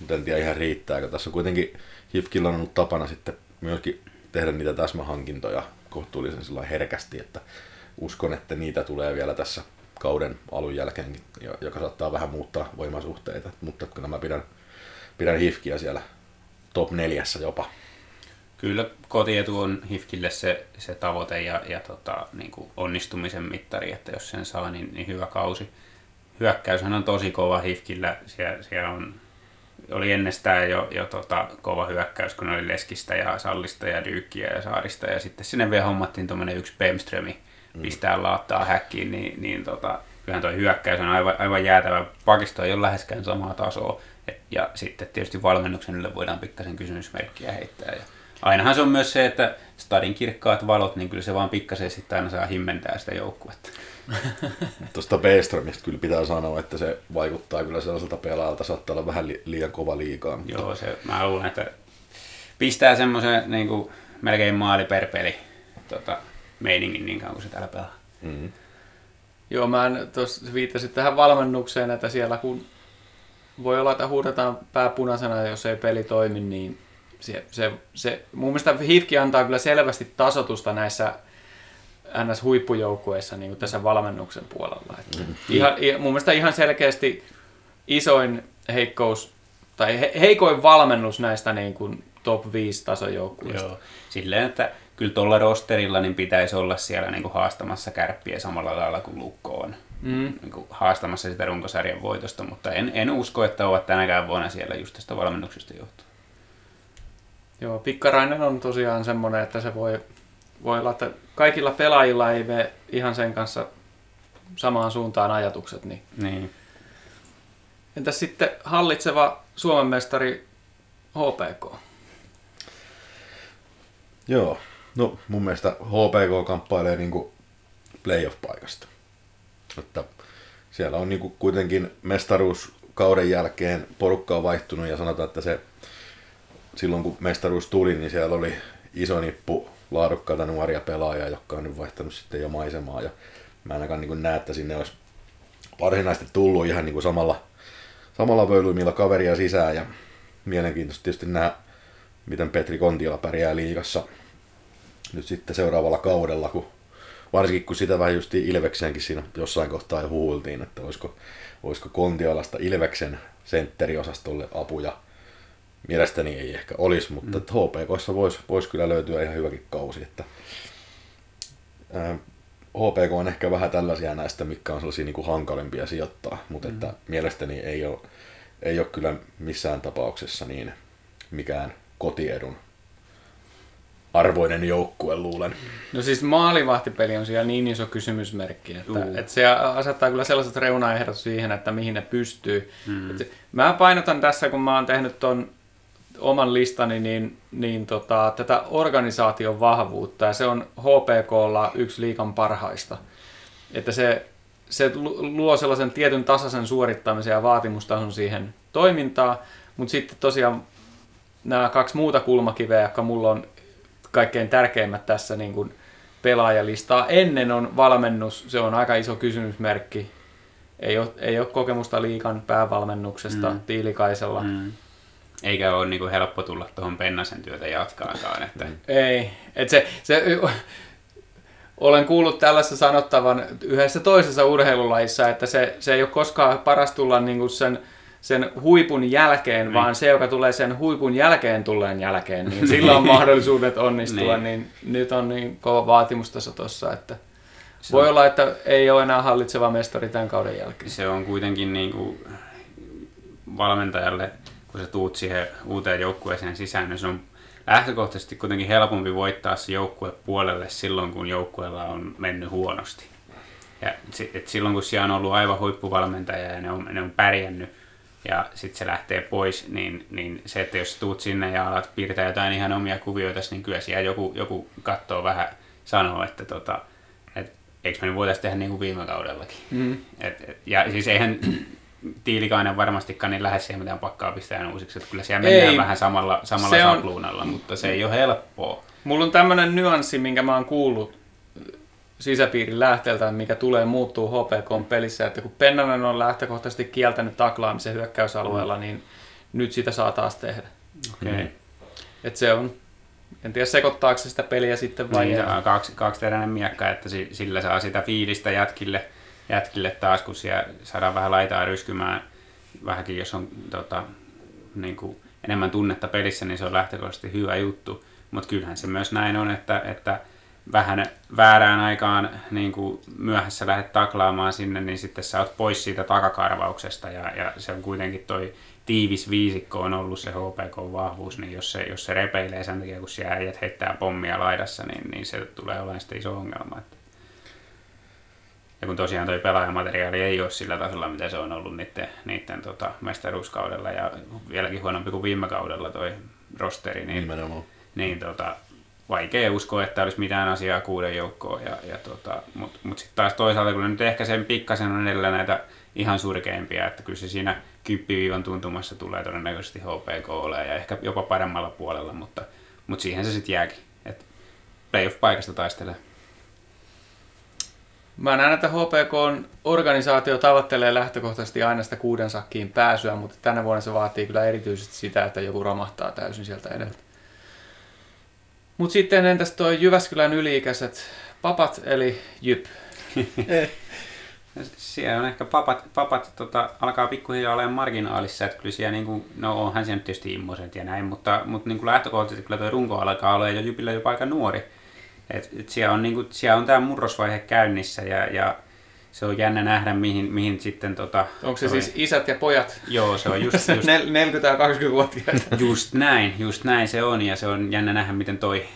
mutta en tiedä ihan riittääkö. Tässä on kuitenkin Hifkillä on ollut tapana sitten myöskin tehdä niitä täsmähankintoja kohtuullisen sillä herkästi, että uskon, että niitä tulee vielä tässä kauden alun jälkeenkin, joka saattaa vähän muuttaa voimasuhteita, mutta kyllä mä pidän, pidän Hifkiä siellä top neljässä jopa. Kyllä kotietu on Hifkille se, se tavoite ja, ja tota, niin kuin onnistumisen mittari, että jos sen saa, niin, niin hyvä kausi. hyökkäyshän on tosi kova Hifkillä. Siellä, siellä on, oli ennestään jo, jo tota, kova hyökkäys, kun oli Leskistä ja Sallista ja Dyykkiä ja Saarista. Ja sitten sinne vielä hommattiin tuommoinen yksi Bemströmi mm. pistää laattaa häkkiin, niin, niin tota, kyllähän tuo hyökkäys on aivan, aivan jäätävä. Pakisto ei ole läheskään samaa tasoa. Et, ja sitten tietysti valmennuksen ylle voidaan pikkasen kysymysmerkkiä heittää. Ja ainahan se on myös se, että stadin kirkkaat valot, niin kyllä se vaan pikkasen sitten aina saa himmentää sitä joukkuetta. (laughs) Tuosta Beströmistä kyllä pitää sanoa, että se vaikuttaa kyllä sellaiselta pelaajalta, saattaa olla vähän li- liian kova liikaa. Mutta... Joo, se, mä luulen, että pistää semmoisen niin kuin, melkein maali per peli tota, meiningin niin kauan kuin se täällä pelaa. Mm-hmm. Joo, mä tuossa viittasin tähän valmennukseen, että siellä kun voi olla, että huudetaan pääpunaisena, jos ei peli toimi, niin se, se, se, mun mielestä HIFKI antaa kyllä selvästi tasotusta näissä NS-huippujoukkueissa niin tässä valmennuksen puolella. Että mm. ihan, mun mielestä ihan selkeästi isoin heikkous tai he, heikoin valmennus näistä niin kuin top 5 tasojoukkueista. Joo, silleen, että kyllä tuolla rosterilla niin pitäisi olla siellä niin kuin haastamassa kärppiä samalla lailla kuin Lukko on. Mm. Niin kuin haastamassa sitä runkosarjan voitosta, mutta en, en usko, että ovat tänäkään vuonna siellä just tästä valmennuksesta johtuen. Joo, Pikkarainen on tosiaan semmoinen, että se voi, voi olla, että kaikilla pelaajilla ei mene ihan sen kanssa samaan suuntaan ajatukset. Niin. niin. Entäs sitten hallitseva Suomen mestari HPK? Joo, no mun mielestä HPK kamppailee niinku playoff-paikasta. Että siellä on niinku kuitenkin mestaruuskauden jälkeen porukka on vaihtunut ja sanotaan, että se silloin kun mestaruus tuli, niin siellä oli iso nippu laadukkaita nuoria pelaajia, jotka on nyt vaihtanut sitten jo maisemaa. Ja mä ainakaan niin näe, että sinne olisi varsinaisesti tullut ihan niin kuin samalla, samalla völyymillä kaveria sisään. Ja mielenkiintoista tietysti nähdä, miten Petri Kontiola pärjää liigassa nyt sitten seuraavalla kaudella, kun varsinkin kun sitä vähän just Ilvekseenkin siinä jossain kohtaa jo huultiin, että olisiko, olisiko Kontiolasta Ilveksen sentteriosastolle apuja mielestäni ei ehkä olisi, mutta mm. HPKssa voisi vois kyllä löytyä ihan hyväkin kausi. Että, ää, HPK on ehkä vähän tällaisia näistä, mikä on sellaisia niin kuin hankalimpia sijoittaa, mutta mm. että mielestäni ei ole, ei ole kyllä missään tapauksessa niin mikään kotiedun arvoinen joukkue, luulen. No siis maalivahtipeli on siellä niin iso kysymysmerkki, että, uh. että se asettaa kyllä sellaiset reunaehdot siihen, että mihin ne pystyy. Mm. Että mä painotan tässä, kun mä oon tehnyt ton oman listani, niin, niin tota, tätä organisaation vahvuutta, ja se on HPKlla yksi liikan parhaista. Että se, se luo sellaisen tietyn tasaisen suorittamisen ja vaatimustason siihen toimintaan, mutta sitten tosiaan nämä kaksi muuta kulmakiveä, jotka mulla on kaikkein tärkeimmät tässä niin kuin pelaajalistaa. Ennen on valmennus, se on aika iso kysymysmerkki. Ei ole, ei ole kokemusta liikan päävalmennuksesta mm. Tiilikaisella. Mm eikä ole niin kuin helppo tulla tuohon Pennasen työtä jatkaakaan. Että... Ei, että se, se, olen kuullut tällaista sanottavan yhdessä toisessa urheilulajissa, että se, se ei ole koskaan paras tulla niin kuin sen, sen huipun jälkeen, niin. vaan se, joka tulee sen huipun jälkeen tulleen jälkeen, niin sillä on (laughs) mahdollisuudet onnistua, niin. niin nyt on niin kova vaatimustaso tuossa, että se voi on... olla, että ei ole enää hallitseva mestari tämän kauden jälkeen. Se on kuitenkin niin kuin valmentajalle kun sä tuut siihen uuteen joukkueeseen sisään, niin se on lähtökohtaisesti kuitenkin helpompi voittaa se joukkue puolelle silloin, kun joukkueella on mennyt huonosti. Ja et silloin, kun siellä on ollut aivan huippuvalmentaja ja ne on, ne on pärjännyt, ja sitten se lähtee pois, niin, niin se, että jos tuut sinne ja alat piirtää jotain ihan omia kuvioita, niin kyllä siellä joku, joku katsoo vähän, sanoo, että tota, et, eikö me nyt voitaisiin tehdä niin kuin viime kaudellakin. Mm. Et, et, ja siis eihän Tiilikainen varmastikaan niin lähes siihen mitään pakkaa pistää uusiksi, että kyllä siellä mennään ei, vähän samalla, samalla se sapluunalla, on, mutta se ei ole helppoa. Mulla on tämmöinen nyanssi, minkä mä oon kuullut sisäpiirin lähteeltä, mikä tulee muuttuu HPK pelissä, että kun Pennanen on lähtökohtaisesti kieltänyt taklaamisen hyökkäysalueella, mm. niin nyt sitä saa taas tehdä. Okay. Mm. Et se on, en tiedä sekoittaako se sitä peliä sitten vai niin, on kaksi, kaksiteräinen miekka, että sillä saa sitä fiilistä jätkille – jätkille taas, kun siellä saadaan vähän laitaa ryskymään vähänkin, jos on tota, niin kuin enemmän tunnetta pelissä, niin se on lähtökohtaisesti hyvä juttu. Mutta kyllähän se myös näin on, että, että vähän väärään aikaan niin kuin myöhässä lähdet taklaamaan sinne, niin sitten sä oot pois siitä takakarvauksesta ja, ja se on kuitenkin toi tiivis viisikko on ollut se HPK-vahvuus, niin jos se, jos se repeilee sen takia, kun siellä äijät heittää pommia laidassa, niin, niin se tulee olemaan sitten iso ongelma. Että. Ja kun tosiaan toi pelaajamateriaali ei ole sillä tasolla, mitä se on ollut niiden, niiden tota, mestaruuskaudella ja vieläkin huonompi kuin viime kaudella toi rosteri, niin, Nimenomaan. niin tota, vaikea uskoa, että olisi mitään asiaa kuuden joukkoon. Ja, ja tota, Mutta mut sitten taas toisaalta, kun nyt ehkä sen pikkasen on edellä näitä ihan surkeimpia, että kyllä se siinä kyppiviivan tuntumassa tulee todennäköisesti HPK olemaan ja ehkä jopa paremmalla puolella, mutta, mutta siihen se sitten jääkin. että playoff-paikasta taistelee. Mä näen, että HPK organisaatio tavoittelee lähtökohtaisesti aina sitä kuuden sakkiin pääsyä, mutta tänä vuonna se vaatii kyllä erityisesti sitä, että joku romahtaa täysin sieltä edeltä. Mutta sitten entäs tuo Jyväskylän yliikäiset papat, eli Jyp. (laughs) Siellä on ehkä papat, papat tota, alkaa pikkuhiljaa olemaan marginaalissa, että kyllä siellä, niin kuin, no onhan siellä nyt tietysti immoiset ja näin, mutta, mutta niin kuin lähtökohtaisesti kyllä tuo runko alkaa olla jo Jypillä jopa aika nuori. Et, et siellä on, niin kuin, siellä on tämä murrosvaihe käynnissä ja, ja se on jännä nähdä, mihin, mihin sitten... Tota, Onko se toi, siis isät ja pojat? Joo, se on just, just, (laughs) 40 ja 20-vuotiaita. (laughs) just näin, just näin se on ja se on jännä nähdä, miten toi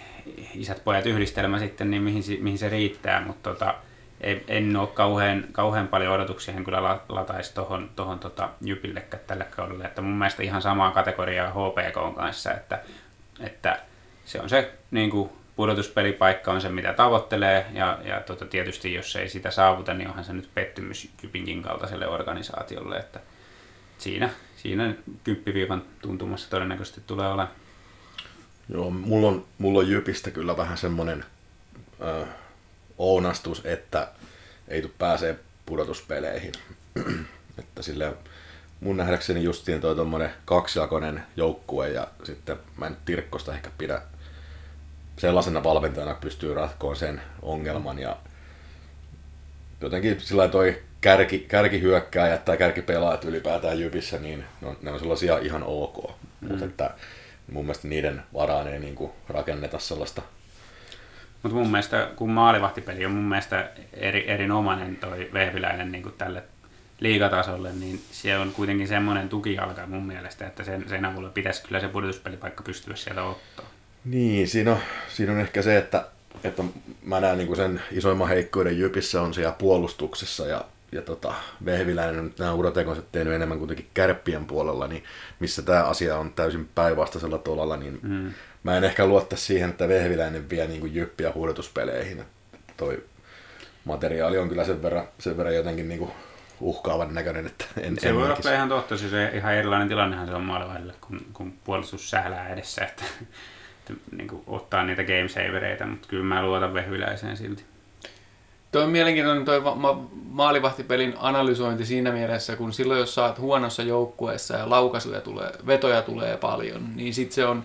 isät pojat yhdistelmä sitten, niin mihin, mihin se riittää, mutta tota, en, en ole kauhean, kauhean paljon odotuksia, en kyllä lataisi tuohon tohon, tota, Jypillekään tällä kaudella, että mun mielestä ihan samaa kategoriaa HPK kanssa, että, että se on se niin kuin, pudotuspelipaikka on se, mitä tavoittelee, ja, ja tota, tietysti jos ei sitä saavuta, niin onhan se nyt pettymys Jypinkin kaltaiselle organisaatiolle, että siinä, siinä kymppiviivan tuntumassa todennäköisesti tulee olemaan. Joo, mulla on, mulla on Jypistä kyllä vähän semmoinen äh, ounastus, että ei tule pääsee pudotuspeleihin. (clears throat) että sille mun nähdäkseni justiin toi tommonen kaksijakoinen joukkue ja sitten mä en Tirkkosta ehkä pidä sellaisena valmentajana pystyy ratkoon sen ongelman ja jotenkin sillä toi kärki, kärkihyökkääjät tai kärkipelaajat ylipäätään Jypissä, niin ne on, ne on sellaisia ihan ok. Mm. Mutta että mun mielestä niiden varaan ei niin kuin rakenneta sellaista mutta mun mielestä, kun maalivahtipeli on mun mielestä eri, erinomainen toi Vehviläinen niin kuin tälle liigatasolle, niin se on kuitenkin semmoinen tukijalka mun mielestä, että sen, sen avulla pitäisi kyllä se pudotuspelipaikka pystyä sieltä ottaa. Niin, siinä on, siinä on ehkä se, että, että mä näen niin sen isoimman heikkouden Jypissä on siellä puolustuksessa ja, ja tota, Vehviläinen on nyt nämä urotekonsa tehnyt enemmän kuitenkin kärppien puolella, niin missä tämä asia on täysin päinvastaisella tolalla, niin mm. mä en ehkä luotta siihen, että Vehviläinen vie niin Jyppiä huudotuspeleihin. Että toi materiaali on kyllä sen verran, sen verran jotenkin niin kuin uhkaavan näköinen, että en, Se en voi olla ihan totta, siis se ihan erilainen tilannehan se on maalivahdille, kun, kun puolustus sählää edessä, että niin kuin ottaa niitä game savereita, mutta kyllä mä luotan Vehviläiseen silti. Tuo on mielenkiintoinen tuo ma- maalivahtipelin analysointi siinä mielessä, kun silloin jos saat huonossa joukkueessa ja laukaisuja tulee, vetoja tulee paljon, niin sit se on,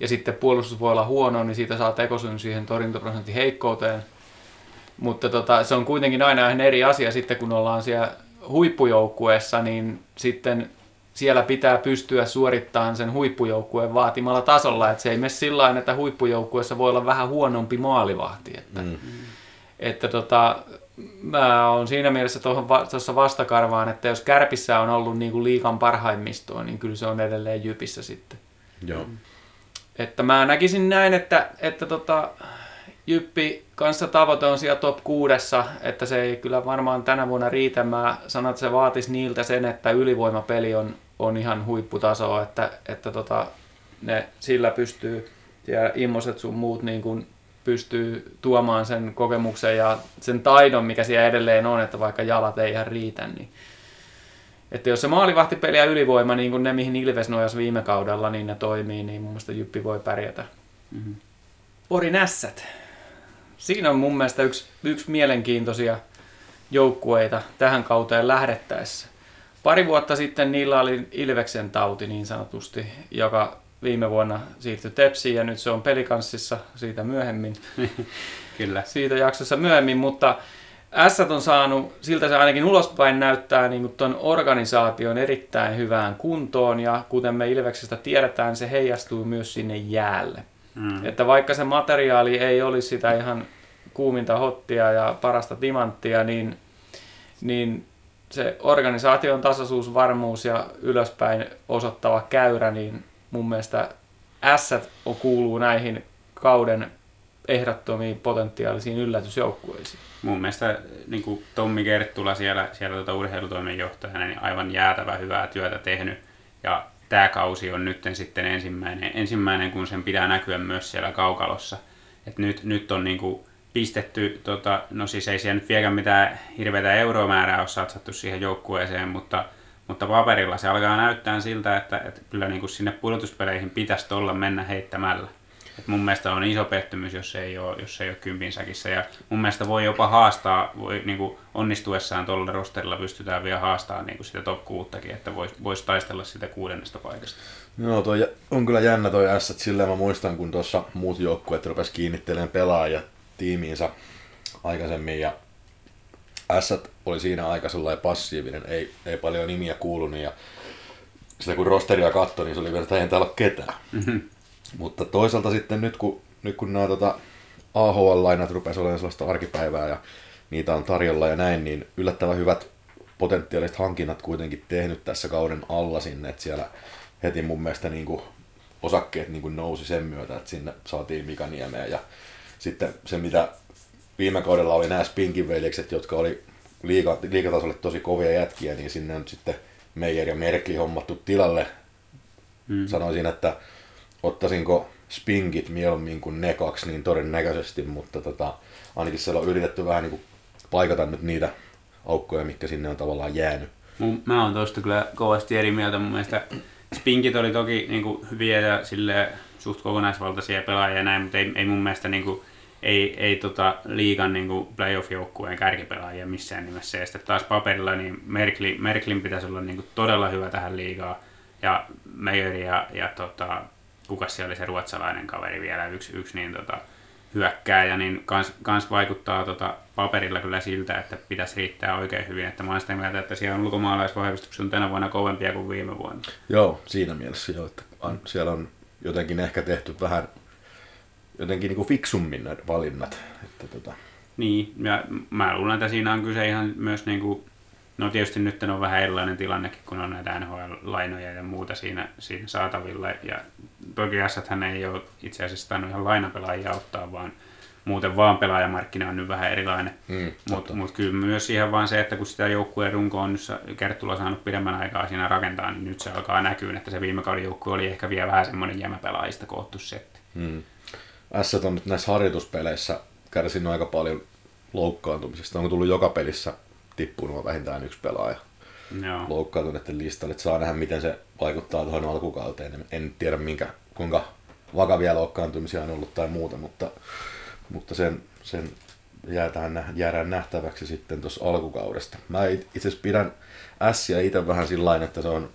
ja sitten puolustus voi olla huono, niin siitä saa tekosyyn siihen torjuntaprosentin heikkouteen. Mutta tota, se on kuitenkin aina ihan eri asia sitten, kun ollaan siellä huippujoukkueessa, niin sitten siellä pitää pystyä suorittamaan sen huippujoukkueen vaatimalla tasolla, että se ei mene sillä tavalla, että huippujoukkueessa voi olla vähän huonompi maalivahti. Että, mm. että tota, mä oon siinä mielessä tuossa vastakarvaan, että jos Kärpissä on ollut niin kuin liikan parhaimmistoa, niin kyllä se on edelleen Jypissä sitten. Joo. Että mä näkisin näin, että, että tota, Jyppi kanssa tavoite on siellä top kuudessa, että se ei kyllä varmaan tänä vuonna riitä. Mä sanon, että se vaatisi niiltä sen, että ylivoimapeli on, on ihan huipputasoa, että, että tota, ne sillä pystyy ja immoset sun muut niin kuin pystyy tuomaan sen kokemuksen ja sen taidon, mikä siellä edelleen on, että vaikka jalat ei ihan riitä, niin että jos se maalivahtipeli ja ylivoima, niin kuin ne mihin Ilves nojas viime kaudella, niin ne toimii, niin mun mielestä Jyppi voi pärjätä. Mm-hmm. Pori Nässät. Siinä on mun mielestä yksi, yksi mielenkiintoisia joukkueita tähän kauteen lähdettäessä. Pari vuotta sitten niillä oli Ilveksen tauti niin sanotusti, joka viime vuonna siirtyi Tepsiin ja nyt se on pelikanssissa siitä myöhemmin. (laughs) Kyllä. Siitä jaksossa myöhemmin, mutta S on saanut, siltä se ainakin ulospäin näyttää niin tuon organisaation erittäin hyvään kuntoon ja kuten me Ilveksestä tiedetään, se heijastuu myös sinne jäälle. Mm. Että vaikka se materiaali ei olisi sitä ihan kuuminta hottia ja parasta timanttia, niin, niin se organisaation tasaisuus, varmuus ja ylöspäin osoittava käyrä, niin mun mielestä S kuuluu näihin kauden ehdottomiin potentiaalisiin yllätysjoukkueisiin. Mun mielestä niin kuin Tommi Kerttula siellä, siellä tuota urheilutoimenjohtajana niin aivan jäätävä hyvää työtä tehnyt. Ja tämä kausi on nyt sitten ensimmäinen, ensimmäinen, kun sen pitää näkyä myös siellä kaukalossa. Et nyt, nyt on niin kuin pistetty, tota, no siis ei siellä nyt vieläkään mitään hirveätä euromäärää ole satsattu siihen joukkueeseen, mutta, mutta paperilla se alkaa näyttää siltä, että, että kyllä niin kuin sinne pudotuspeleihin pitäisi olla mennä heittämällä. Et mun mielestä on iso pettymys, jos ei ole, jos ei ole kympin säkissä. Ja mun mielestä voi jopa haastaa, voi, niin kuin onnistuessaan tuolla rosterilla pystytään vielä haastaa niin kuin sitä top kuuttakin, että voisi vois taistella sitä kuudennesta paikasta. Joo, toi on kyllä jännä toi S, silleen mä muistan, kun tuossa muut joukkueet rupes kiinnittelemään pelaajia tiimiinsä aikaisemmin ja S oli siinä aika sellainen passiivinen, ei, ei paljon nimiä kuulunut ja sitä kun rosteria katsoi, niin se oli vielä, että ei täällä ole ketään. Mm-hmm. Mutta toisaalta sitten nyt kun, nyt kun nämä tota, AHL-lainat rupesivat olemaan sellaista arkipäivää ja niitä on tarjolla ja näin, niin yllättävän hyvät potentiaaliset hankinnat kuitenkin tehnyt tässä kauden alla sinne, että siellä heti mun mielestä niin kuin osakkeet niin kuin nousi sen myötä, että sinne saatiin Mika Niemeä ja sitten se mitä viime kaudella oli nämä Spinkin veljekset, jotka oli liiga, liikatasolle tosi kovia jätkiä, niin sinne on sitten Meijer ja Merkli hommattu tilalle. Mm. Sanoisin, että ottaisinko spinkit mieluummin kuin ne kaksi niin todennäköisesti, mutta tota, ainakin siellä on yritetty vähän niin kuin paikata nyt niitä aukkoja, mitkä sinne on tavallaan jäänyt. Mä oon tosta kyllä kovasti eri mieltä. Mun mielestä spinkit oli toki niin kuin hyviä ja sille suht kokonaisvaltaisia pelaajia näin, mutta ei, ei mun mielestä niin kuin, ei, ei tota liigan niin kuin playoff-joukkueen kärkipelaajia missään nimessä. Ja sitten taas paperilla niin Merklin, Merklin pitäisi olla niin kuin todella hyvä tähän liigaan. Ja Meijer ja, ja tota, kuka siellä oli se ruotsalainen kaveri vielä, yksi, yksi niin tota, hyökkääjä, niin kans, kans vaikuttaa tota, paperilla kyllä siltä, että pitäisi riittää oikein hyvin. Että mä olen sitä mieltä, että siellä on ulkomaalaisvahvistukset on tänä vuonna kovempia kuin viime vuonna. Joo, siinä mielessä jo, että on, siellä on jotenkin ehkä tehty vähän jotenkin niin kuin fiksummin nämä valinnat. Että tota. Niin, ja mä luulen, että siinä on kyse ihan myös niin kuin No tietysti nyt on vähän erilainen tilannekin, kun on näitä NHL-lainoja ja muuta siinä, siinä saatavilla. Ja toki hän ei ole itse asiassa tainnut ihan lainapelaajia ottaa, vaan muuten vaan pelaajamarkkina on nyt vähän erilainen. Mm, Mutta mut kyllä myös ihan vaan se, että kun sitä joukkueen runko on nyt Kerttula saanut pidemmän aikaa siinä rakentaa, niin nyt se alkaa näkyä, että se viime kauden joukkue oli ehkä vielä vähän semmoinen jämäpelaajista koottu setti. Mm. S on nyt näissä harjoituspeleissä kärsinyt aika paljon loukkaantumisesta. Onko tullut joka pelissä tippunut vähintään yksi pelaaja loukkaantuneiden listalle. Että saa nähdä, miten se vaikuttaa tuohon alkukauteen. En tiedä, minkä, kuinka vakavia loukkaantumisia on ollut tai muuta, mutta, mutta sen, sen jäädään, jäädään nähtäväksi sitten tuossa alkukaudesta. Mä itse asiassa pidän Ässiä itse vähän sillä että se on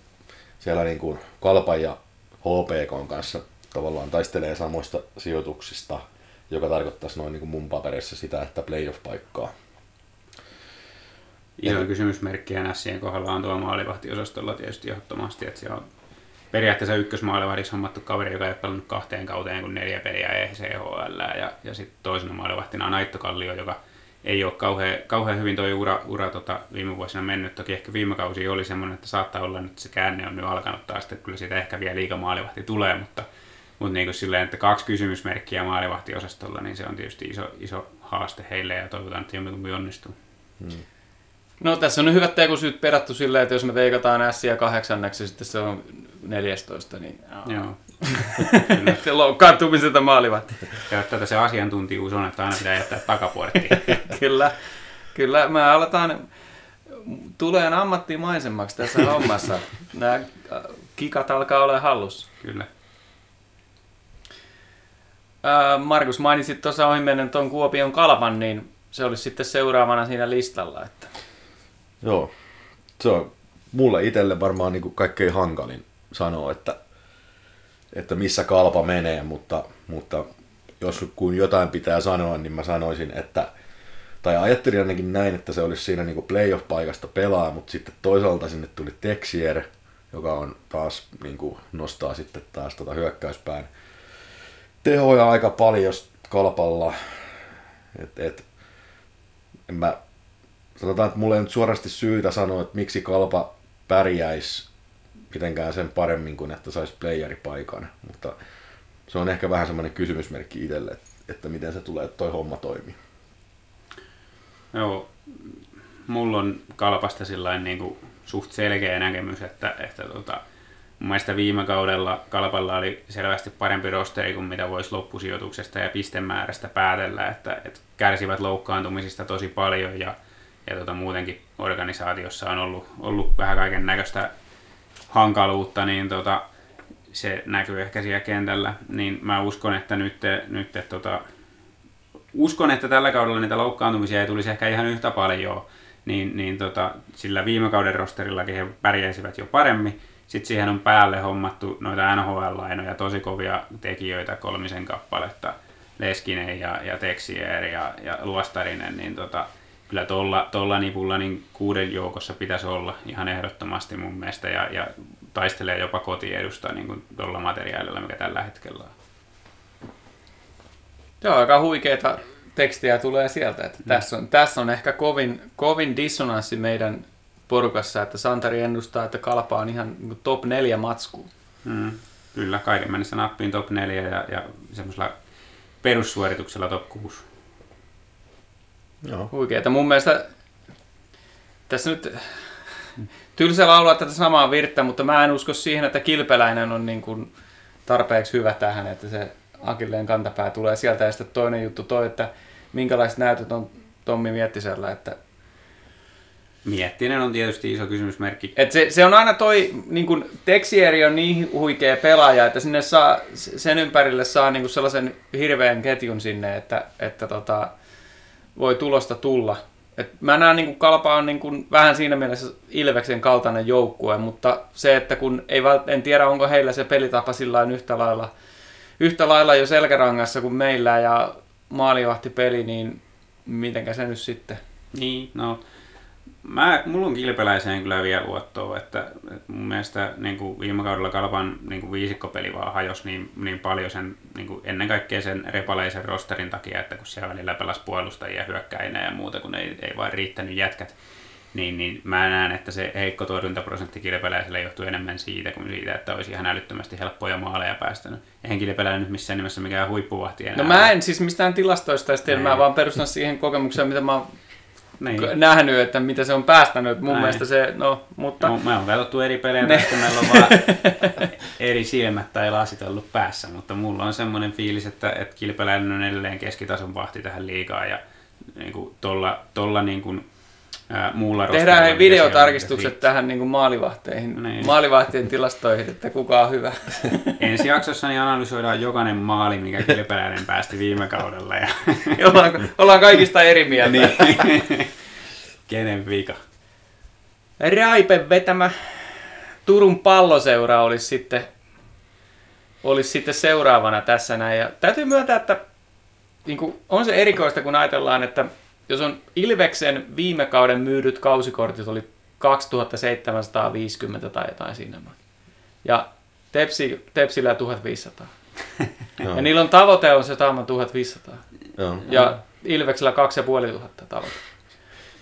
siellä niin kuin Kalpan ja HPK kanssa tavallaan taistelee samoista sijoituksista, joka tarkoittaisi noin niin kuin mun paperissa sitä, että playoff-paikkaa Iso kysymysmerkki NSien kohdalla on tuo maalivahtiosastolla tietysti ehdottomasti, että siellä on periaatteessa ykkösmaalivahdiksi hommattu kaveri, joka ei ole pelannut kahteen kauteen kuin neljä peliä ECHL. Ja, ja sitten toisena maalivahtina on Aitto Kallio, joka ei ole kauhean, kauhean hyvin tuo ura, ura tota, viime vuosina mennyt. Toki ehkä viime kausi oli semmoinen, että saattaa olla että se käänne on nyt alkanut taas, että kyllä siitä ehkä vielä liiga maalivahti tulee, mutta, mutta niin kuin silleen, että kaksi kysymysmerkkiä maalivahtiosastolla, niin se on tietysti iso, iso haaste heille ja toivotaan, että jommikumpi onnistuu. Hmm. No tässä on hyvät tekusyyt perattu silleen, että jos me veikataan S ja kahdeksanneksi, sitten se on 14, niin Joo. (laughs) se loukkaantumiselta maalivat. Ja tätä se asiantuntijuus on, että aina pitää jättää takaportti. (laughs) kyllä, kyllä. Me aletaan tulee ammattimaisemmaksi tässä (laughs) hommassa. Nämä kikat alkaa olla hallussa. Kyllä. Markus, mainitsit tuossa ohimennen tuon Kuopion kalpan, niin se olisi sitten seuraavana siinä listalla. Että... Joo, se on mulle itselle varmaan niin kuin kaikkein hankalin sanoa, että, että missä kalpa menee, mutta, mutta jos kun jotain pitää sanoa, niin mä sanoisin, että tai ajattelin ainakin näin, että se olisi siinä niin playoff-paikasta pelaa, mutta sitten toisaalta sinne tuli Texier, joka on taas niin kuin nostaa sitten taas tota hyökkäyspään tehoja aika paljon kalpalla. Et, et, en mä, sanotaan, että mulla ei nyt suorasti syytä sanoa, että miksi kalpa pärjäisi mitenkään sen paremmin kuin että saisi playeripaikan, mutta se on ehkä vähän semmoinen kysymysmerkki itselle, että, miten se tulee, että toi homma toimii. Joo, mulla on kalpasta sillain niin kuin suht selkeä näkemys, että, että tota, mun mielestä viime kaudella kalpalla oli selvästi parempi rosteri kuin mitä voisi loppusijoituksesta ja pistemäärästä päätellä, että, että kärsivät loukkaantumisista tosi paljon ja, ja tota, muutenkin organisaatiossa on ollut, ollut vähän kaiken näköistä hankaluutta, niin tota, se näkyy ehkä siellä kentällä, niin mä uskon, että nyt, nyt tota, uskon, että tällä kaudella niitä loukkaantumisia ei tulisi ehkä ihan yhtä paljon, niin, niin tota, sillä viime kauden rosterillakin he pärjäisivät jo paremmin. Sitten siihen on päälle hommattu noita NHL-lainoja, tosi kovia tekijöitä, kolmisen kappaletta, Leskinen ja, ja Texier ja, ja Luostarinen, niin tota, kyllä tuolla tolla nipulla niin kuuden joukossa pitäisi olla ihan ehdottomasti mun mielestä ja, ja taistelee jopa kotiedusta niin tuolla materiaalilla, mikä tällä hetkellä on. Joo, aika huikeita tekstiä tulee sieltä. Että mm. tässä, on, tässä on ehkä kovin, kovin dissonanssi meidän porukassa, että Santari ennustaa, että Kalpa on ihan niin top 4 matskuun. Mm, kyllä, kaiken mennessä nappiin top 4 ja, ja semmoisella perussuorituksella top 6. Joo. Huikeeta. Mun mielestä tässä nyt tylsä laulaa tätä samaa virttä, mutta mä en usko siihen, että Kilpeläinen on niin kuin tarpeeksi hyvä tähän, että se Akilleen kantapää tulee sieltä. Ja sitten toinen juttu toi, että minkälaiset näytöt on Tommi Miettisellä, että Miettinen on tietysti iso kysymysmerkki. Et se, se, on aina toi, niin kun Texieri on niin huikea pelaaja, että sinne saa, sen ympärille saa niin sellaisen hirveän ketjun sinne, että, että tota, voi tulosta tulla. Et mä näen niin Kalpa on niin vähän siinä mielessä Ilveksen kaltainen joukkue, mutta se, että kun ei vält, en tiedä onko heillä se pelitapa sillä yhtä lailla, yhtä lailla jo selkärangassa kuin meillä ja maalivahtipeli, niin mitenkä se nyt sitten? Niin, no Mä, mulla on kilpeläiseen kyllä vielä luottoa, että, että mun mielestä niin kuin viime kaudella Kalpan niin kuin viisikkopeli vaan hajosi niin, niin paljon sen, niin kuin ennen kaikkea sen repaleisen rosterin takia, että kun siellä välillä pelasi puolustajia hyökkäinä ja muuta, kun ei, ei vaan riittänyt jätkät, niin, niin mä näen, että se heikko torjuntaprosentti kilpeläisellä johtuu enemmän siitä kuin siitä, että olisi ihan älyttömästi helppoja maaleja päästänyt. Eihän kilpeläinen nyt missään nimessä mikään huippuvahti enää. No mä en siis mistään tilastoista, sitten mä vaan perustan siihen kokemukseen, mitä mä oon niin. nähnyt, että mitä se on päästänyt. Mun Näin. mielestä se, no, mutta... No, me on katsottu eri pelejä ne. tästä, meillä on vaan (laughs) eri silmät tai lasit ollut päässä, mutta mulla on semmoinen fiilis, että, että kilpeläinen on edelleen keskitason vahti tähän liigaan ja niin kuin, tolla, tolla niin kuin, ää, muulla Tehdään he videotarkistukset tähän niin kuin maalivahteihin, niin. maalivahtien tilastoihin, että kuka on hyvä. (laughs) Ensi jaksossa niin analysoidaan jokainen maali, mikä kilpeläinen päästi viime kaudella. Ja... (laughs) ollaan, ollaan kaikista eri mieltä. niin. (laughs) Kenen vika? Raipe vetämä Turun palloseura olisi sitten, olisi sitten seuraavana tässä näin. Ja täytyy myöntää, että niin kuin, on se erikoista, kun ajatellaan, että jos on Ilveksen viime kauden myydyt kausikortit oli 2750 tai jotain siinä. Ja Tepsi, Tepsillä 1500. (laughs) ja niillä on tavoite on se taaman 1500. Joo. Ja Ilveksellä 2500 tavoite.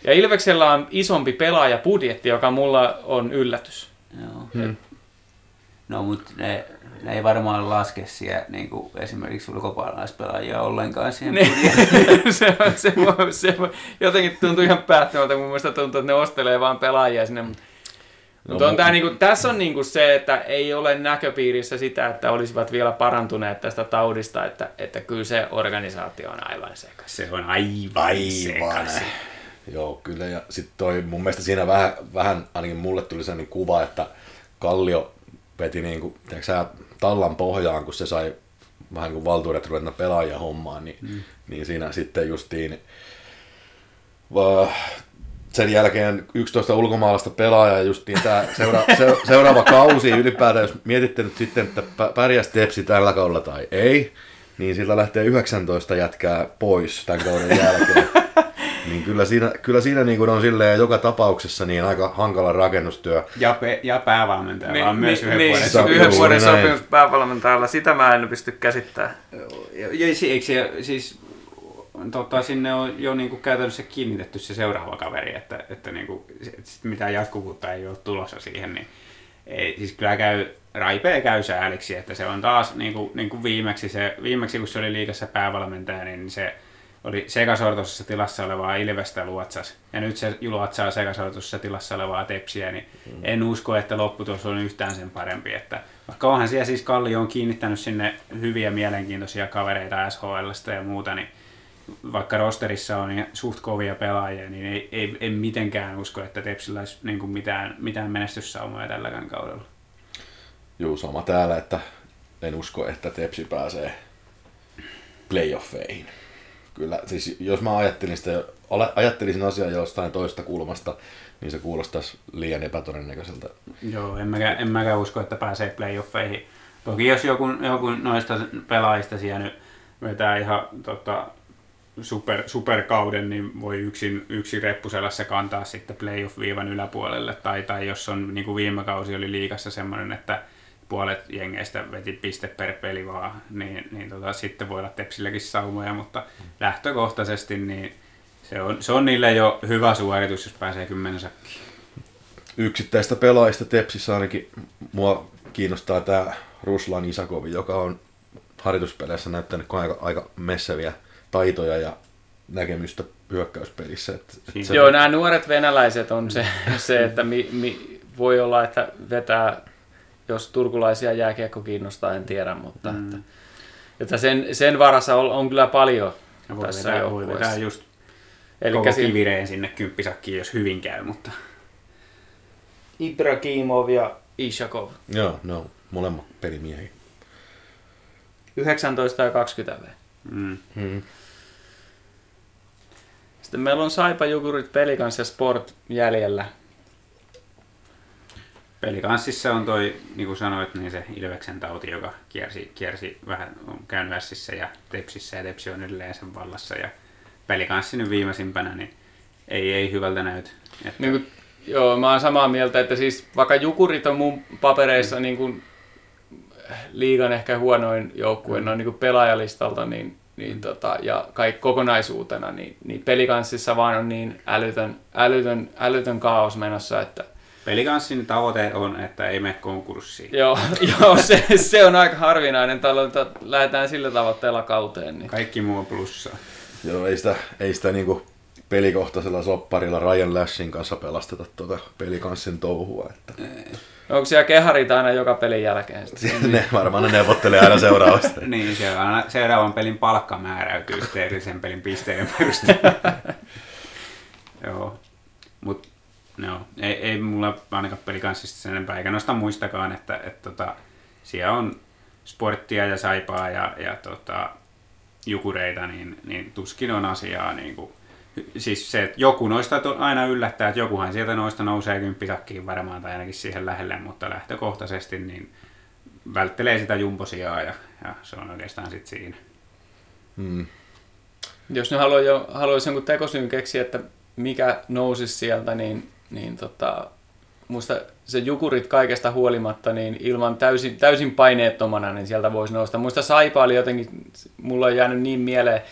Ja Ilveksellä on isompi pelaajapudjetti, joka mulla on yllätys. Joo. Hmm. No, mutta ne, ne ei varmaan laske siellä niin kuin esimerkiksi ulkopuolaispelaajia ollenkaan siihen niin. (laughs) se, se, se, se, jotenkin tuntuu ihan päättämältä, mun mielestä tuntuu, että ne ostelee vaan pelaajia sinne. No, mutta on tää, niinku, tässä on niinku se, että ei ole näköpiirissä sitä, että olisivat vielä parantuneet tästä taudista, että, että kyllä se organisaatio on aivan sekas. Se on aivan, aivan. sekas. Joo, kyllä. Ja sitten toi, mun mielestä siinä vähän, vähän ainakin mulle tuli sellainen kuva, että Kallio veti niin kuin, sä, tallan pohjaan, kun se sai vähän niin kuin valtuudet ruveta pelaajia hommaan, niin, mm. niin siinä sitten justiin va, sen jälkeen 11 ulkomaalaista pelaajaa justiin tämä seura, (laughs) se, seuraava kausi ylipäätään, jos mietitte nyt sitten, että pärjäs Tepsi tällä kaudella tai ei, niin sillä lähtee 19 jätkää pois tämän kauden jälkeen. (laughs) niin kyllä siinä, kyllä siinä niin kuin on silleen joka tapauksessa niin aika hankala rakennustyö. Ja, pe- ja päävalmentajalla on myös yhden niin, vuoden Sa- yhden juuri vuoden sopimus päävalmentajalla, sitä mä en pysty käsittämään. Ja, ja, si- eikö se, siis tota, sinne on jo niinku käytännössä kiinnitetty se seuraava kaveri, että, että niinku, et sit mitään jatkuvuutta ei ole tulossa siihen, niin ei, siis kyllä käy, Raipee käy sääliksi, että se on taas niinku, niinku viimeksi, se, viimeksi kun se oli liikassa päävalmentaja, niin se oli sekasortoisessa tilassa olevaa Ilvestä luotsas. Ja nyt se luotsaa sekasortoisessa tilassa olevaa Tepsiä, niin mm. en usko, että lopputulos on yhtään sen parempi. Että vaikka onhan siellä siis Kallio on kiinnittänyt sinne hyviä mielenkiintoisia kavereita SHLstä ja muuta, niin vaikka rosterissa on suht kovia pelaajia, niin ei, ei, en mitenkään usko, että Tepsillä olisi niin kuin mitään, mitään menestyssaumoja tälläkään kaudella. Juu, sama täällä, että en usko, että Tepsi pääsee playoffeihin. Kyllä, siis jos mä ajattelin sitä, ajattelisin asiaa jostain toista kulmasta, niin se kuulostaisi liian epätodennäköiseltä. Joo, en mäkään, en mäkään usko, että pääsee playoffeihin. Toki jos joku, joku noista pelaajista siellä nyt vetää ihan tota, super, superkauden, niin voi yksin, yksi reppuselässä kantaa sitten playoff-viivan yläpuolelle. Tai, tai jos on niin kuin viime kausi oli liikassa semmoinen, että puolet jengeistä veti piste per peli vaan, niin, niin tota, sitten voi olla Tepsilläkin saumoja, mutta lähtökohtaisesti niin se on, se on niille jo hyvä suoritus, jos pääsee kymmenen sakkiin. Yksittäistä pelaajista Tepsissä ainakin mua kiinnostaa tämä Ruslan Isakovi, joka on harjoituspeleissä näyttänyt aika, aika messäviä taitoja ja näkemystä hyökkäyspelissä. Et, et se, Joo, nämä nuoret venäläiset on se, (laughs) se että mi, mi, voi olla, että vetää, jos turkulaisia jääkiekko kiinnostaa, en tiedä, mutta mm. että, että sen, sen varassa on, on kyllä paljon Ja voi tässä vetää, voi joukkueessa. vetää just Eli koko si- kivireen sinne kymppisakkiin, jos hyvin käy, mutta Ibrahimov ja Ishakov. Joo, ne on molemmat pelimiehiä. 19 ja 20 V. mm, Hmm. Sitten meillä on Saipa, Jukurit, Pelikans ja Sport jäljellä. Pelikanssissa on toi, niin kuin sanoit, niin se Ilveksen tauti, joka kiersi, kiersi vähän, on käynyt Ässissä ja Tepsissä ja Tepsi on edelleen sen vallassa. Ja pelikanssi nyt viimeisimpänä, niin ei, ei hyvältä näytä. Että, Niin kuin, joo, mä oon samaa mieltä, että siis vaikka Jukurit on mun papereissa Mm. niin kuin liigan ehkä huonoin joukkue Mm. noin niin kuin pelaajalistalta niin, niin tota, ja kaikki kokonaisuutena, niin, niin pelikanssissa vaan on niin älytön, älytön, älytön kaos menossa, että pelikanssin tavoite on, että ei mene konkurssiin. joo, (laughs) joo se, se, on aika harvinainen talo, että lähdetään sillä tavoitteella kauteen. Niin. Kaikki muu on plussaa. Joo, ei sitä, ei sitä niinku pelikohtaisella sopparilla Ryan Lashin kanssa pelasteta tuota pelikanssin touhua. Että Onko siellä keharit aina joka pelin jälkeen? Sitten? (laughs) ne varmaan ne neuvottelee aina seuraavasta. (laughs) Niin, se aina seuraavan pelin palkka määräytyy sitten edellisen pelin pisteiden perusteella. Joo, mutta no, ei, ei mulla ainakaan pelikanssista sen enempää, eikä noista muistakaan, että, että tota, siellä on sporttia ja saipaa ja, ja tota, jukureita, niin, niin tuskin on asiaa niin kuin, siis se, että joku noista aina yllättää, että jokuhan sieltä noista nousee kymppisakkiin varmaan tai ainakin siihen lähelle, mutta lähtökohtaisesti niin välttelee sitä jumposijaa ja, ja se on oikeastaan sitten siinä. Mm. Jos ne haluaa jo, haluaisi jonkun tekosyyn keksiä, että mikä nousisi sieltä, niin, niin tota, muista se Jukurit kaikesta huolimatta, niin ilman täysin, täysin paineettomana, niin sieltä voisi nousta. Muista Saipa oli jotenkin, mulla on jäänyt niin mieleen,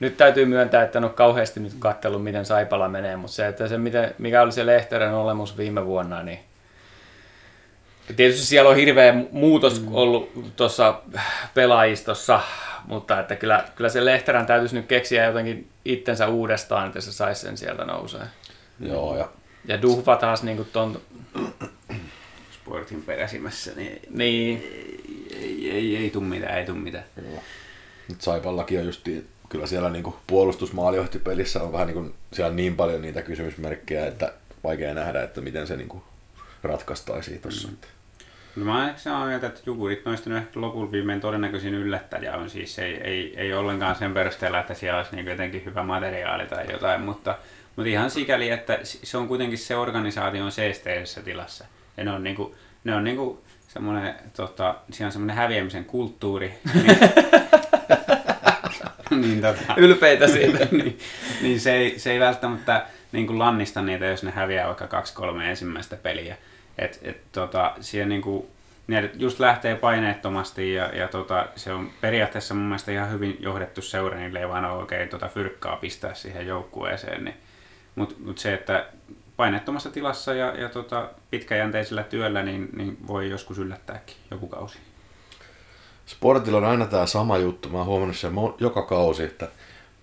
nyt täytyy myöntää, että en ole kauheasti nyt katsellut, miten Saipala menee, mutta se, että se miten, mikä oli se Lehteren olemus viime vuonna, niin Tietysti siellä on hirveä muutos ollut tuossa pelaajistossa, mutta että kyllä, kyllä se Lehterän täytyisi nyt keksiä jotenkin itsensä uudestaan, että se saisi sen sieltä nousee. Joo, ja Ja Duhva taas niin kuin ton, Sportin peräsimässä, niin niin, ei, ei, ei tuu mitään, ei tuu mitään. nyt Saipallakin on just, kyllä siellä niinku puolustusmaaliohtipelissä on vähän niinku, siellä on niin paljon niitä kysymysmerkkejä, että vaikea nähdä, että miten se niinku ratkaistaisiin tuossa. Mm. No mä olen samaa mieltä, että Jukurit noista nyt ehkä lopulta viimein todennäköisin yllättäjä on siis ei, ei, ei ollenkaan sen perusteella, että siellä olisi niin jotenkin hyvä materiaali tai jotain, mutta, mutta ihan sikäli, että se on kuitenkin se organisaatio on seesteisessä tilassa. Ja ne on niinku, ne on niinku semmoinen, tota, siellä on semmoinen häviämisen kulttuuri. (laughs) niin, tota, ylpeitä siitä. (laughs) niin, niin se, ei, se ei välttämättä niin kuin lannista niitä, jos ne häviää vaikka kaksi-kolme ensimmäistä peliä. Et, et, tota, siihen niin kuin, ne just lähtee paineettomasti ja, ja tota, se on periaatteessa mun mielestä ihan hyvin johdettu seura, niin ei vaan ole oikein tota fyrkkaa pistää siihen joukkueeseen. Niin. Mutta mut se, että paineettomassa tilassa ja, ja tota, pitkäjänteisellä työllä niin, niin voi joskus yllättääkin joku kausi. Sportilla on aina tämä sama juttu. Mä oon huomannut sen joka kausi, että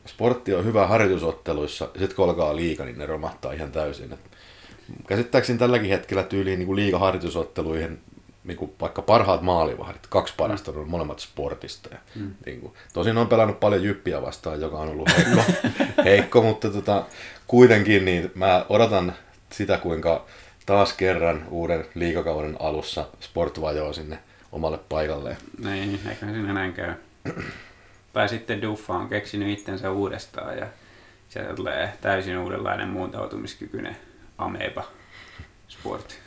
sportti on hyvä harjoitusotteluissa, ja sitten kun alkaa liiga, niin ne romahtaa ihan täysin. Et käsittääkseni tälläkin hetkellä tyyliin niin liiga-harjoitusotteluihin niin kuin vaikka parhaat maalivahdit, kaksi parasta on molemmat sportista. Ja, mm. niin kuin, tosin on pelannut paljon jyppiä vastaan, joka on ollut heikko, (laughs) heikko mutta tota, kuitenkin niin mä odotan sitä, kuinka taas kerran uuden liikakauden alussa sport vajoo sinne omalle paikalleen. Niin, eikä siinä näin käy. (clears throat) tai sitten Duffa on keksinyt itsensä uudestaan ja sieltä tulee täysin uudenlainen muuntautumiskykyinen ameba sport.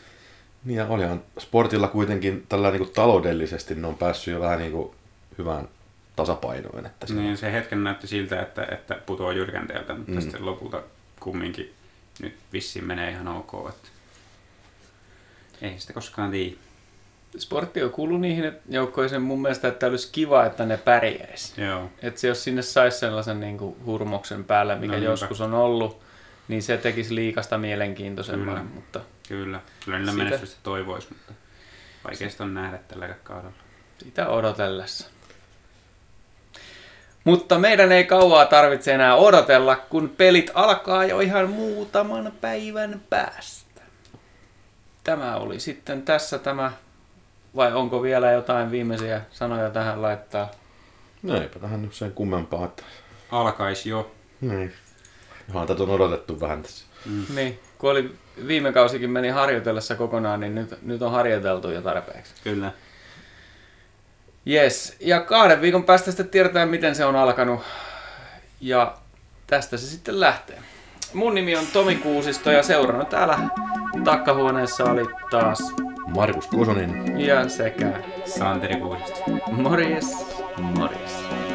Niin ja olihan sportilla kuitenkin tällä niin kuin taloudellisesti ne on päässyt jo vähän niin kuin hyvään tasapainoon. Että se... Niin, se hetken näytti siltä, että, että putoaa jyrkänteeltä, mutta mm. sitten lopulta kumminkin nyt vissiin menee ihan ok. Että ei sitä koskaan tiedä. Sportti on kuullut niihin joukkoihin mun mielestä, että olisi kiva, että ne pärjäisi. Joo. Että se jos sinne saisi sellaisen niin kuin hurmoksen päälle, mikä No, joskus on ollut, niin se tekisi liikasta mielenkiintoisemman. Kyllä. Mutta Kyllä, kyllä niillä Sitä- menestystä toivoisi, mutta vaikeasta on nähdä tällä kaudella. sitä odotellessa. Mutta meidän ei kauaa tarvitse enää odotella, kun pelit alkaa jo ihan muutaman päivän päästä. Tämä oli sitten tässä tämä, vai onko vielä jotain viimeisiä sanoja tähän laittaa? No eipä tähän nyt sen kummempaa. Että... Alkaisi jo. Niin. Johan tätä on odotettu vähän tässä. Niin, kun oli viime kausikin meni harjoitellessa kokonaan, niin nyt, nyt on harjoiteltu jo tarpeeksi. Kyllä. Yes, ja kahden viikon päästä sitten tiedetään, miten se on alkanut. Ja tästä se sitten lähtee. Mun nimi on Tomi Kuusisto ja seurana täällä takkahuoneessa oli taas Markus Kosonen. ja sekä Santeri Kuusisto. morjes, morjes.